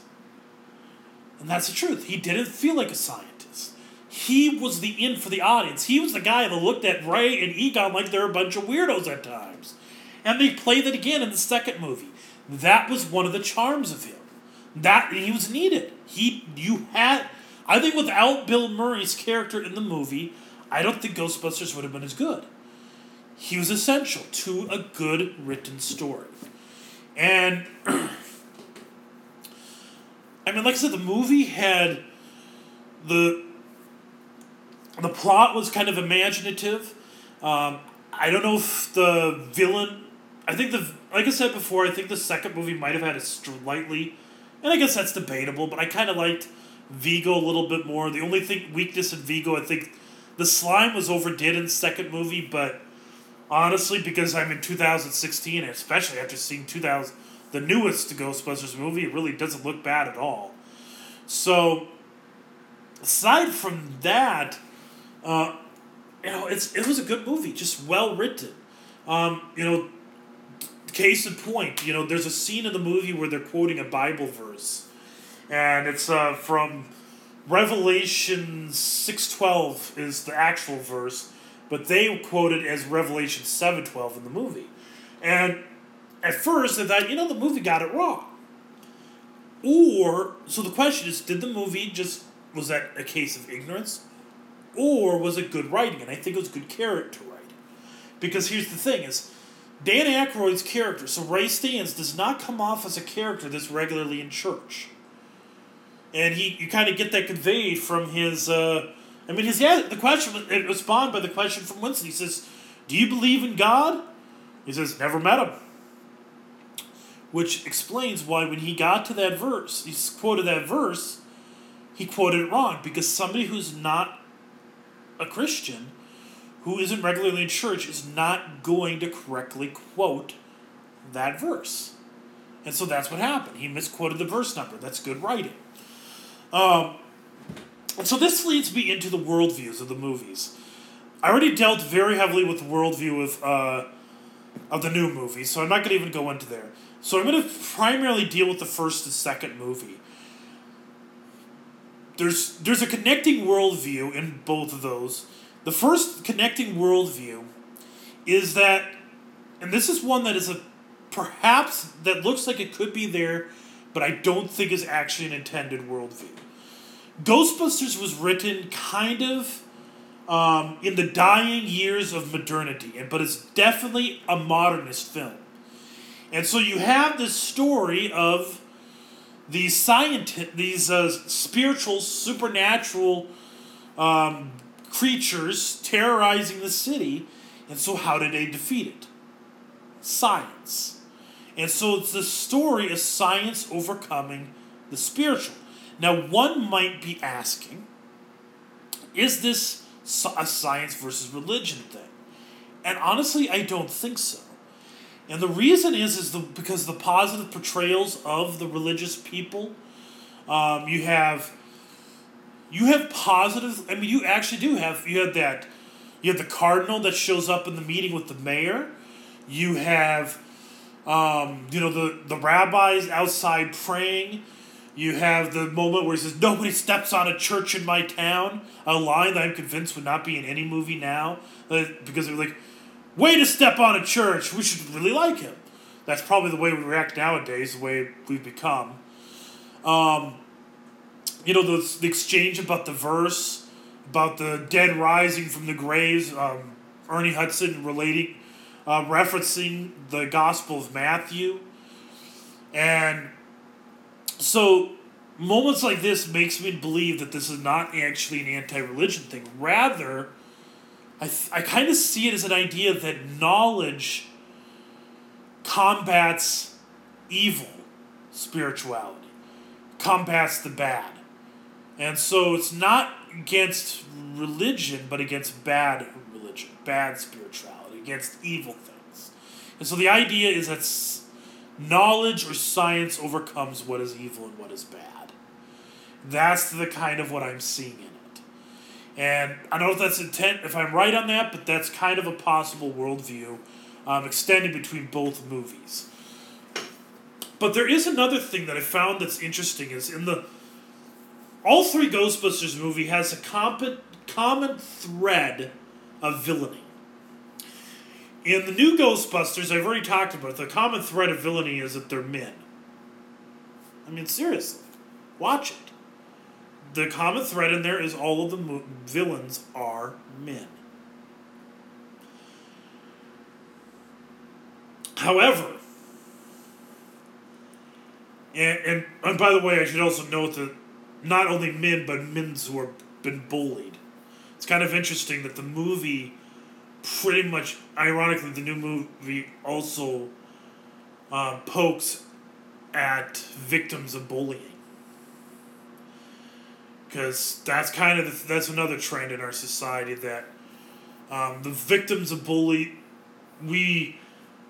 S1: And that's the truth. He didn't feel like a scientist. He was the in for the audience. He was the guy that looked at Ray and Egon like they're a bunch of weirdos at times. And they played it again in the second movie. That was one of the charms of him. That he was needed. He you had I think without Bill Murray's character in the movie, I don't think Ghostbusters would have been as good. he was essential to a good written story. And I mean, like I said, the movie had the the plot was kind of imaginative. Um, I don't know if the villain. I think the like I said before. I think the second movie might have had a slightly, and I guess that's debatable. But I kind of liked Vigo a little bit more. The only thing weakness in Vigo, I think, the slime was overdid in the second movie. But honestly, because I'm in 2016, especially after seeing 2000, the newest Ghostbusters movie, it really doesn't look bad at all. So, aside from that, uh, you know, it's it was a good movie, just well written. Um, you know, case in point, you know, there's a scene in the movie where they're quoting a Bible verse, and it's uh, from Revelation six twelve is the actual verse, but they quote it as Revelation seven twelve in the movie, and at first I thought, you know, the movie got it wrong. Or so the question is, did the movie just was that a case of ignorance? or was it good writing? And I think it was good character writing. Because here's the thing is, Dan Aykroyd's character, so Ray Stantz, does not come off as a character that's regularly in church. And he, you kind of get that conveyed from his, uh, I mean, his, yeah, the question, it spawned by the question from Winston. He says, do you believe in God? He says, never met him. Which explains why when he got to that verse, he quoted that verse, he quoted it wrong. Because somebody who's not a Christian who isn't regularly in church is not going to correctly quote that verse. And so that's what happened. He misquoted the verse number. That's good writing. Um, and so this leads me into the worldviews of the movies. I already dealt very heavily with the worldview of, uh, of the new movie, so I'm not going to even go into there. So I'm going to primarily deal with the first and second movie there's there's a connecting worldview in both of those. The first connecting worldview is that, and this is one that is a perhaps that looks like it could be there, but I don't think is actually an intended worldview. Ghostbusters was written kind of um, in the dying years of modernity, but it's definitely a modernist film. And so you have this story of these scientists, these uh, spiritual, supernatural um, creatures terrorizing the city. And so, how did they defeat it? Science. And so, it's the story of science overcoming the spiritual. Now, one might be asking, is this a science versus religion thing? And honestly, I don't think so. And the reason is is the because the positive portrayals of the religious people. Um, you have you have positive. I mean, you actually do have. You have that. You have the cardinal that shows up in the meeting with the mayor. You have, um, you know, the the rabbis outside praying. You have the moment where he says, "Nobody steps on a church in my town." A line that I'm convinced would not be in any movie now, uh, because they're like, way to step on a church. We should really like him. That's probably the way we react nowadays, the way we've become. Um, you know, the, the exchange about the verse, about the dead rising from the graves, um, Ernie Hudson relating, uh, referencing the Gospel of Matthew. And so moments like this makes me believe that this is not actually an anti-religion thing. Rather, I, th- I kind of see it as an idea that knowledge combats evil spirituality, combats the bad. And so it's not against religion, but against bad religion, bad spirituality, against evil things. And so the idea is that knowledge or science overcomes what is evil and what is bad. That's the kind of what I'm seeing in it. and I don't know if that's intent, if I'm right on that, but that's kind of a possible worldview um, extending between both movies. But there is another thing that I found that's interesting is in the all three Ghostbusters movie has a common common thread of villainy. In the new Ghostbusters, I've already talked about it, the common thread of villainy is that they're men. I mean, seriously, watch it the common thread in there is all of the mo- villains are men. However, and, and and by the way, I should also note that not only men but men who have been bullied. It's kind of interesting that the movie, pretty much ironically, the new movie also um, pokes at victims of bullying because that's kind of the, that's another trend in our society that um, the victims of bully we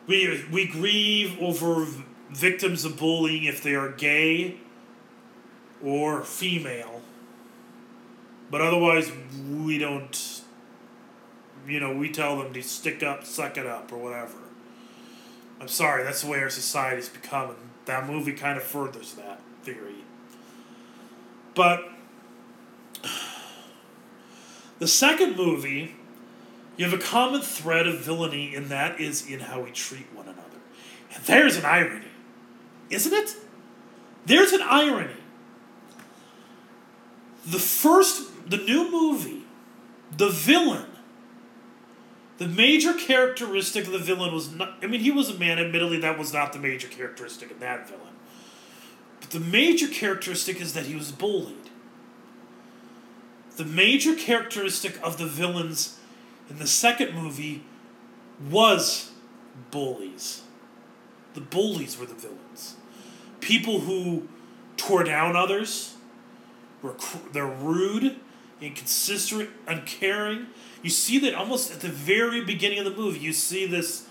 S1: we we grieve over victims of bullying if they are gay or female but otherwise we don't you know we tell them to stick up suck it up or whatever i'm sorry that's the way our society's becoming that movie kind of furthers that theory but the second movie, you have a common thread of villainy, and that is in how we treat one another. And there's an irony, isn't it? There's an irony. The first, the new movie, the villain, the major characteristic of the villain was not, I mean, he was a man, admittedly, that was not the major characteristic of that villain. But the major characteristic is that he was bullied the major characteristic of the villains in the second movie was bullies. The bullies were the villains. People who tore down others, they're rude, inconsistent, uncaring. You see that almost at the very beginning of the movie. You see this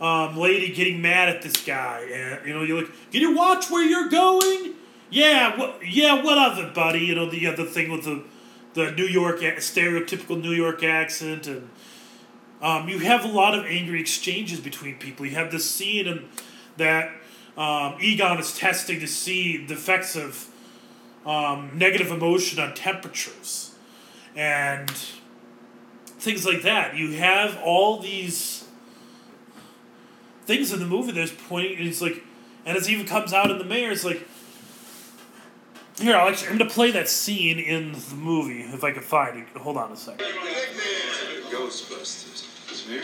S1: um, lady getting mad at this guy, and you know you're like, "Can you watch where you're going?" Yeah, what? Yeah, what of it, buddy? You know the other thing with the the New York stereotypical New York accent, and um, you have a lot of angry exchanges between people. You have this scene and that um, Egon is testing to see the effects of um, negative emotion on temperatures and things like that. You have all these things in the movie that's pointing, and it's like, and it even comes out in the mayor. It's like here, I'll actually, I'm to play that scene in the movie if I can find it. Hold on a second.
S13: Ghostbusters. Smear?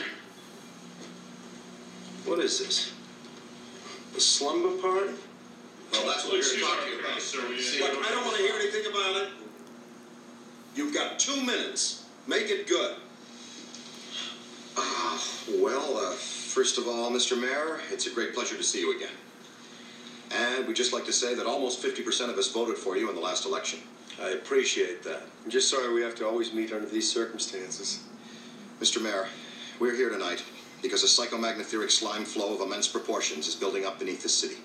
S13: What is this? A slumber party?
S4: Well, that's what we're talking about. Sir,
S13: Look, I don't want to hear anything about it. You've got two minutes. Make it good.
S4: Uh, well, uh, first of all, Mr. Mayor, it's a great pleasure to see you again. And we'd just like to say that almost 50% of us voted for you in the last election.
S13: I appreciate that.
S11: I'm just sorry we have to always meet under these circumstances.
S4: Mr. Mayor, we're here tonight because a psychomagnotheric slime flow of immense proportions is building up beneath this city.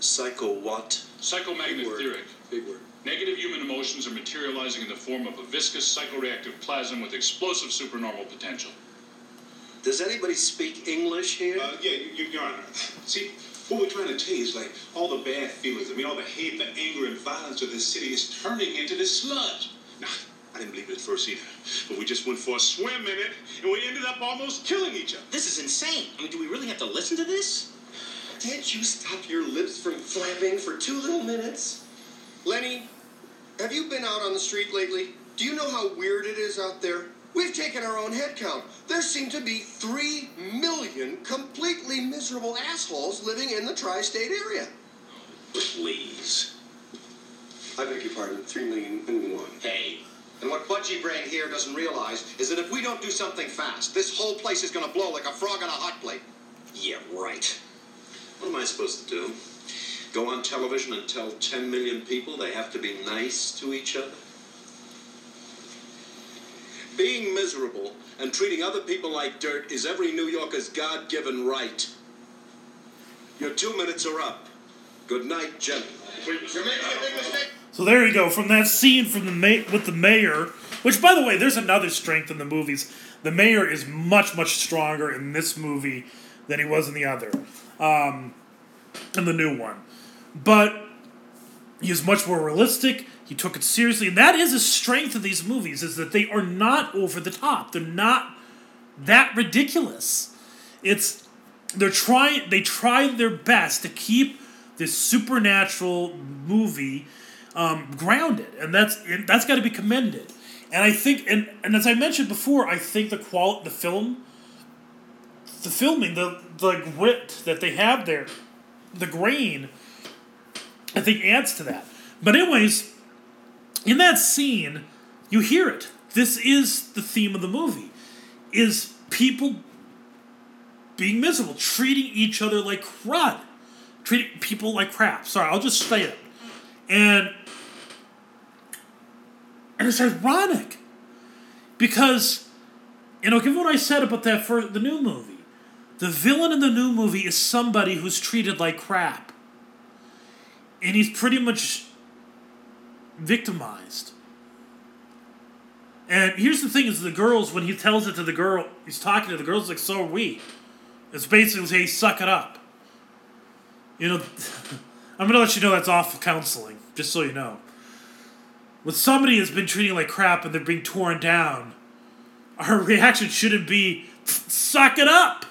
S13: Psycho what?
S7: Psychomagnotheric.
S11: Big word.
S7: Negative human emotions are materializing in the form of a viscous psychoreactive plasm with explosive supernormal potential.
S13: Does anybody speak English here?
S10: Uh, yeah, you, Your Honor. See, what we're trying to tell you is like all the bad feelings, I mean, all the hate, the anger, and violence of this city is turning into this sludge. Now, I didn't believe it at first either, but we just went for a swim in it, and we ended up almost killing each other.
S14: This is insane. I mean, do we really have to listen to this?
S11: Can't you stop your lips from flapping for two little minutes? Lenny, have you been out on the street lately? Do you know how weird it is out there? We've taken our own head count. There seem to be three million completely miserable assholes living in the tri state area.
S13: Please.
S11: I beg your pardon, three million and one.
S14: Hey.
S4: And what Budgie Brain here doesn't realize is that if we don't do something fast, this whole place is going to blow like a frog on a hot plate.
S14: Yeah, right.
S13: What am I supposed to do? Go on television and tell 10 million people they have to be nice to each other? Being miserable and treating other people like dirt is every New Yorker's God given right. Your two minutes are up. Good night,
S4: mistake.
S1: So there you go. From that scene from the ma- with the mayor, which by the way, there's another strength in the movies. The mayor is much much stronger in this movie than he was in the other, um, in the new one. But he is much more realistic. He took it seriously, and that is a strength of these movies: is that they are not over the top. They're not that ridiculous. It's they're trying. They tried their best to keep this supernatural movie um, grounded, and that's and that's got to be commended. And I think, and, and as I mentioned before, I think the qual the film the filming, the the grit that they have there, the grain, I think adds to that. But anyways, in that scene, you hear it. This is the theme of the movie: is people being miserable, treating each other like crud, treating people like crap. Sorry, I'll just say it. And and it's ironic because you know, given what I said about that for the new movie, the villain in the new movie is somebody who's treated like crap. And he's pretty much victimized. And here's the thing is the girls, when he tells it to the girl, he's talking to the girls like, so are we. It's basically saying, suck it up. You know, I'm going to let you know that's awful counseling, just so you know. When somebody has been treating like crap and they're being torn down, our reaction shouldn't be, suck it up.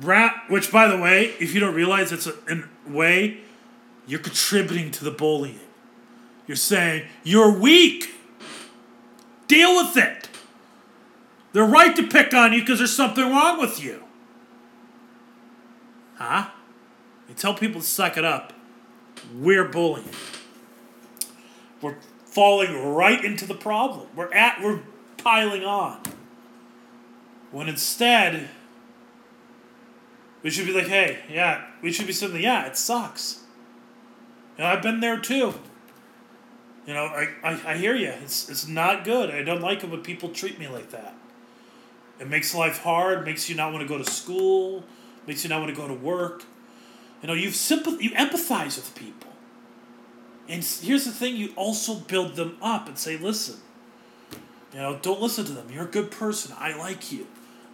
S1: Which by the way, if you don't realize it's a, a way, you're contributing to the bullying. You're saying, you're weak. Deal with it. They're right to pick on you because there's something wrong with you. Huh? You tell people to suck it up. We're bullying. We're falling right into the problem. We're at we're piling on. When instead we should be like, hey, yeah, we should be saying, yeah, it sucks. You know, I've been there too. You know, I, I, I hear you. It's, it's not good. I don't like it when people treat me like that. It makes life hard, makes you not want to go to school, makes you not want to go to work. You know, you sympath- you empathize with people. And here's the thing you also build them up and say, listen, you know, don't listen to them. You're a good person. I like you.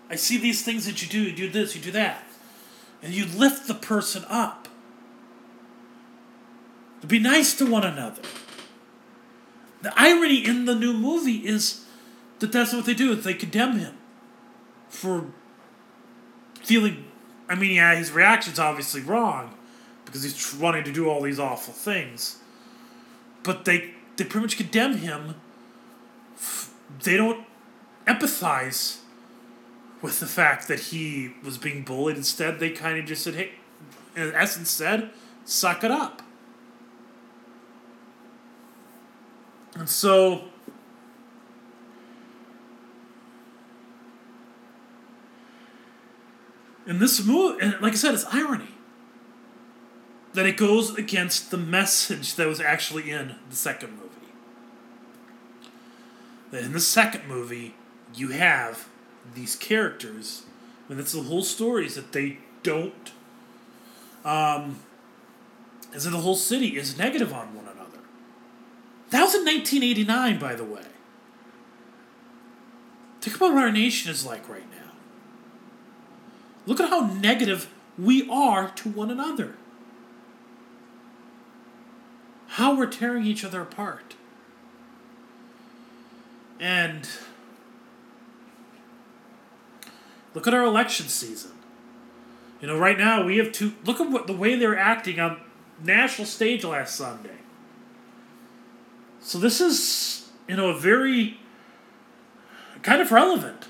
S1: I see these things that you do. You do this, you do that. And you lift the person up. To be nice to one another. The irony in the new movie is that that's what they do. They condemn him for feeling. I mean, yeah, his reaction's obviously wrong because he's wanting to do all these awful things. But they they pretty much condemn him. They don't empathize with the fact that he was being bullied. Instead, they kind of just said, "Hey," in essence, said, "Suck it up." And so in this movie, and like I said, it's irony that it goes against the message that was actually in the second movie. That in the second movie, you have these characters, and that's the whole story is that they don't. Um, is that the whole city is negative on one another. That was in 1989, by the way. Think about what our nation is like right now. Look at how negative we are to one another. How we're tearing each other apart. And look at our election season. You know, right now we have two. Look at what the way they're acting on national stage last Sunday. So this is, you know, a very kind of relevant.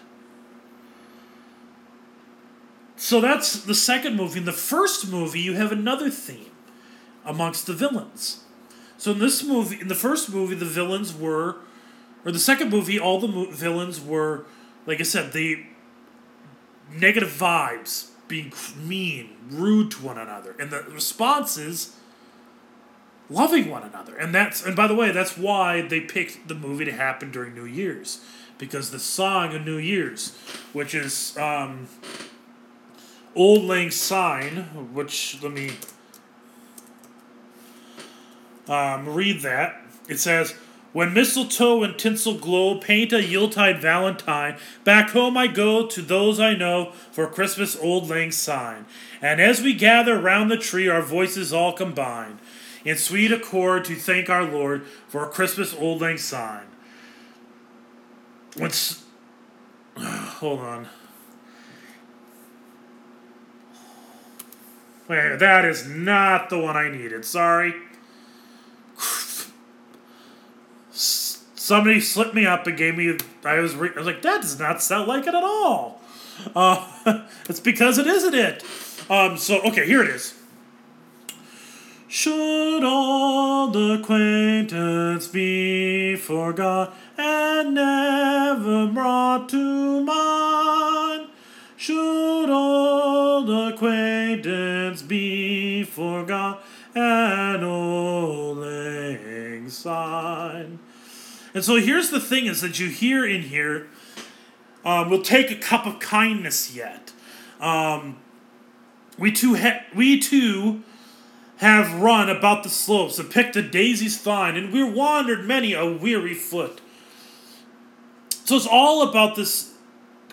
S1: So that's the second movie. In the first movie, you have another theme amongst the villains. So in this movie, in the first movie, the villains were, or the second movie, all the mo- villains were, like I said, the negative vibes, being mean, rude to one another, and the responses loving one another. And that's and by the way, that's why they picked the movie to happen during New Year's. Because the song of New Year's, which is um, Auld Lang Syne, which let me um, read that. It says, When mistletoe and tinsel glow paint a Yuletide valentine, back home I go to those I know for Christmas Auld Lang Syne. And as we gather round the tree, our voices all combine in sweet accord to thank our Lord for Christmas Auld Lang Syne. What's. Hold on. Wait, that is not the one I needed. Sorry. Somebody slipped me up and gave me. I was, re- I was like, that does not sound like it at all. Uh, it's because it isn't it. Um, so, okay, here it is. Should old acquaintance be forgot and never brought to mind? Should old acquaintance be forgot and auld lang syne? And so here's the thing is that you hear in here, um, we'll take a cup of kindness yet. Um, we too, ha- we too have run about the slopes and picked the daisies fine, and we're wandered many a weary foot. So it's all about this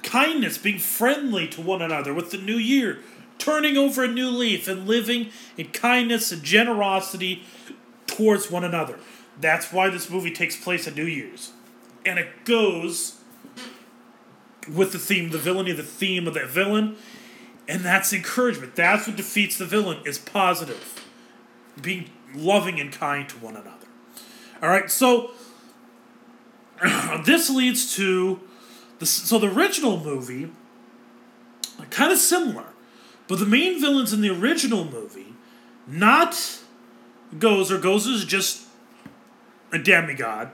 S1: kindness, being friendly to one another with the new year, turning over a new leaf and living in kindness and generosity towards one another. That's why this movie takes place at New Year's. And it goes with the theme, the villainy, the theme of the villain, and that's encouragement. That's what defeats the villain is positive. Being loving and kind to one another. Alright, so this leads to the so the original movie kind of similar. But the main villains in the original movie, not Gozer, Gozer is just a demigod,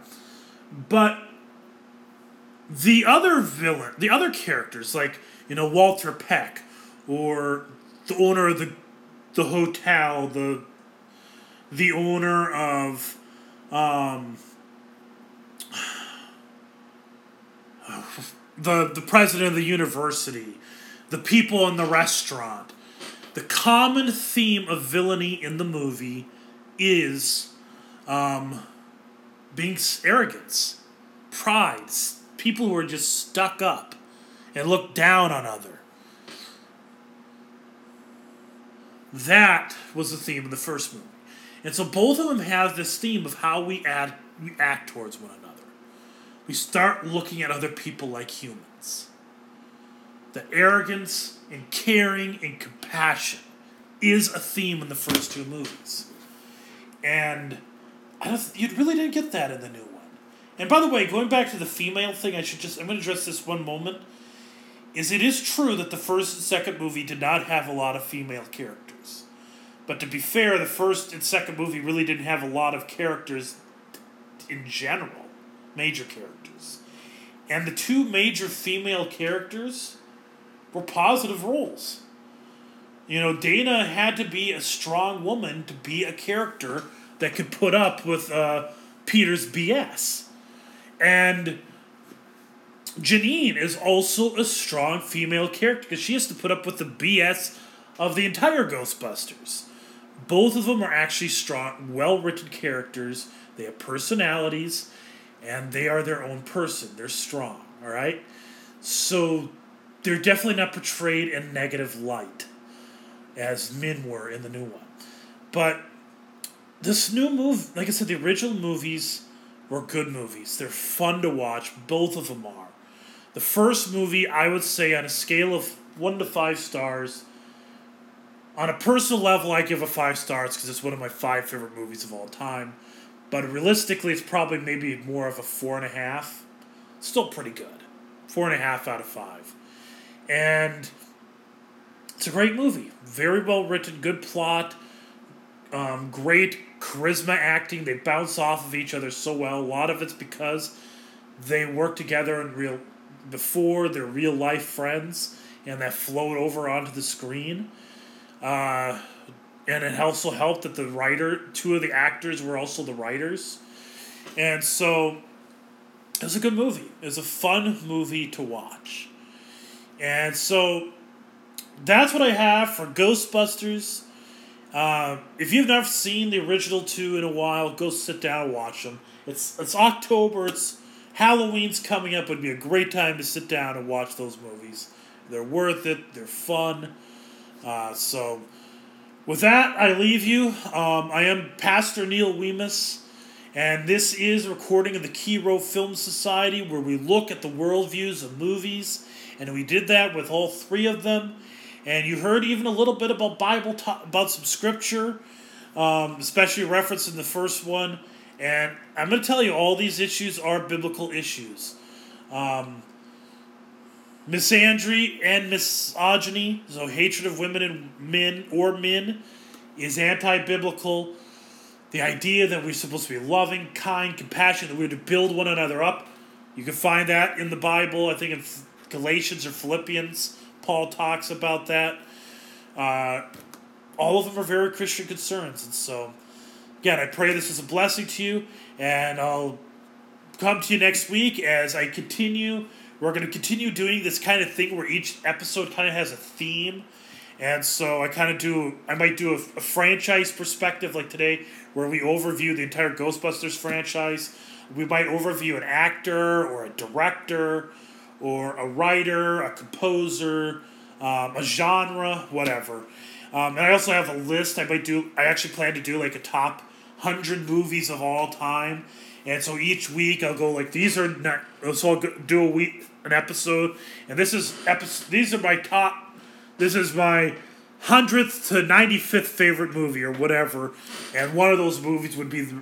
S1: but the other villain, the other characters, like you know Walter Peck, or the owner of the the hotel, the the owner of um, the the president of the university, the people in the restaurant. The common theme of villainy in the movie is um, being arrogance, pride, people who are just stuck up and look down on other. That was the theme of the first movie. And so both of them have this theme of how we add we act towards one another. We start looking at other people like humans. The arrogance and caring and compassion is a theme in the first two movies. And I you really didn't get that in the new one. And by the way, going back to the female thing, I should just I'm going to address this one moment. Is it is true that the first and second movie did not have a lot of female characters. But to be fair, the first and second movie really didn't have a lot of characters in general, major characters. And the two major female characters were positive roles. You know, Dana had to be a strong woman to be a character that could put up with uh, Peter's BS. And Janine is also a strong female character because she has to put up with the BS of the entire Ghostbusters. Both of them are actually strong, well written characters. They have personalities and they are their own person. They're strong, all right? So they're definitely not portrayed in negative light as men were in the new one. But this new move, like I said, the original movies were good movies. They're fun to watch. Both of them are. The first movie, I would say, on a scale of one to five stars, on a personal level, I give a five stars because it's one of my five favorite movies of all time. But realistically, it's probably maybe more of a four and a half. Still pretty good. Four and a half out of five. And it's a great movie. Very well written, good plot, um, great charisma acting. They bounce off of each other so well. A lot of it's because they work together in real before they're real life friends, and that flowed over onto the screen. Uh, and it also helped that the writer, two of the actors were also the writers, and so it was a good movie. It was a fun movie to watch, and so that's what I have for Ghostbusters. Uh, if you've never seen the original two in a while, go sit down and watch them. It's it's October. It's Halloween's coming up. It'd be a great time to sit down and watch those movies. They're worth it. They're fun. Uh, so, with that, I leave you. Um, I am Pastor Neil Weemus, and this is a recording of the Key Row Film Society, where we look at the worldviews of movies, and we did that with all three of them. And you heard even a little bit about Bible, ta- about some scripture, um, especially referenced in the first one. And I'm going to tell you, all these issues are biblical issues. Um, misandry and misogyny, so hatred of women and men or men, is anti biblical. The idea that we're supposed to be loving, kind, compassionate, that we're to build one another up. You can find that in the Bible. I think in Galatians or Philippians, Paul talks about that. Uh, all of them are very Christian concerns. And so, again, I pray this is a blessing to you, and I'll come to you next week as I continue. We're going to continue doing this kind of thing where each episode kind of has a theme. And so I kind of do, I might do a, a franchise perspective like today, where we overview the entire Ghostbusters franchise. We might overview an actor or a director or a writer, a composer, um, a genre, whatever. Um, and I also have a list. I might do. I actually plan to do like a top hundred movies of all time. And so each week I'll go like these are not. So I'll do a week an episode, and this is episode. These are my top. This is my hundredth to ninety fifth favorite movie or whatever, and one of those movies would be the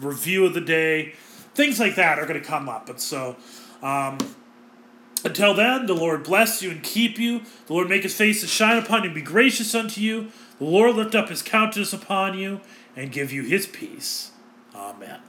S1: review of the day. Things like that are going to come up, and so. Um, until then, the Lord bless you and keep you. The Lord make his face to shine upon you and be gracious unto you. The Lord lift up his countenance upon you and give you his peace. Amen.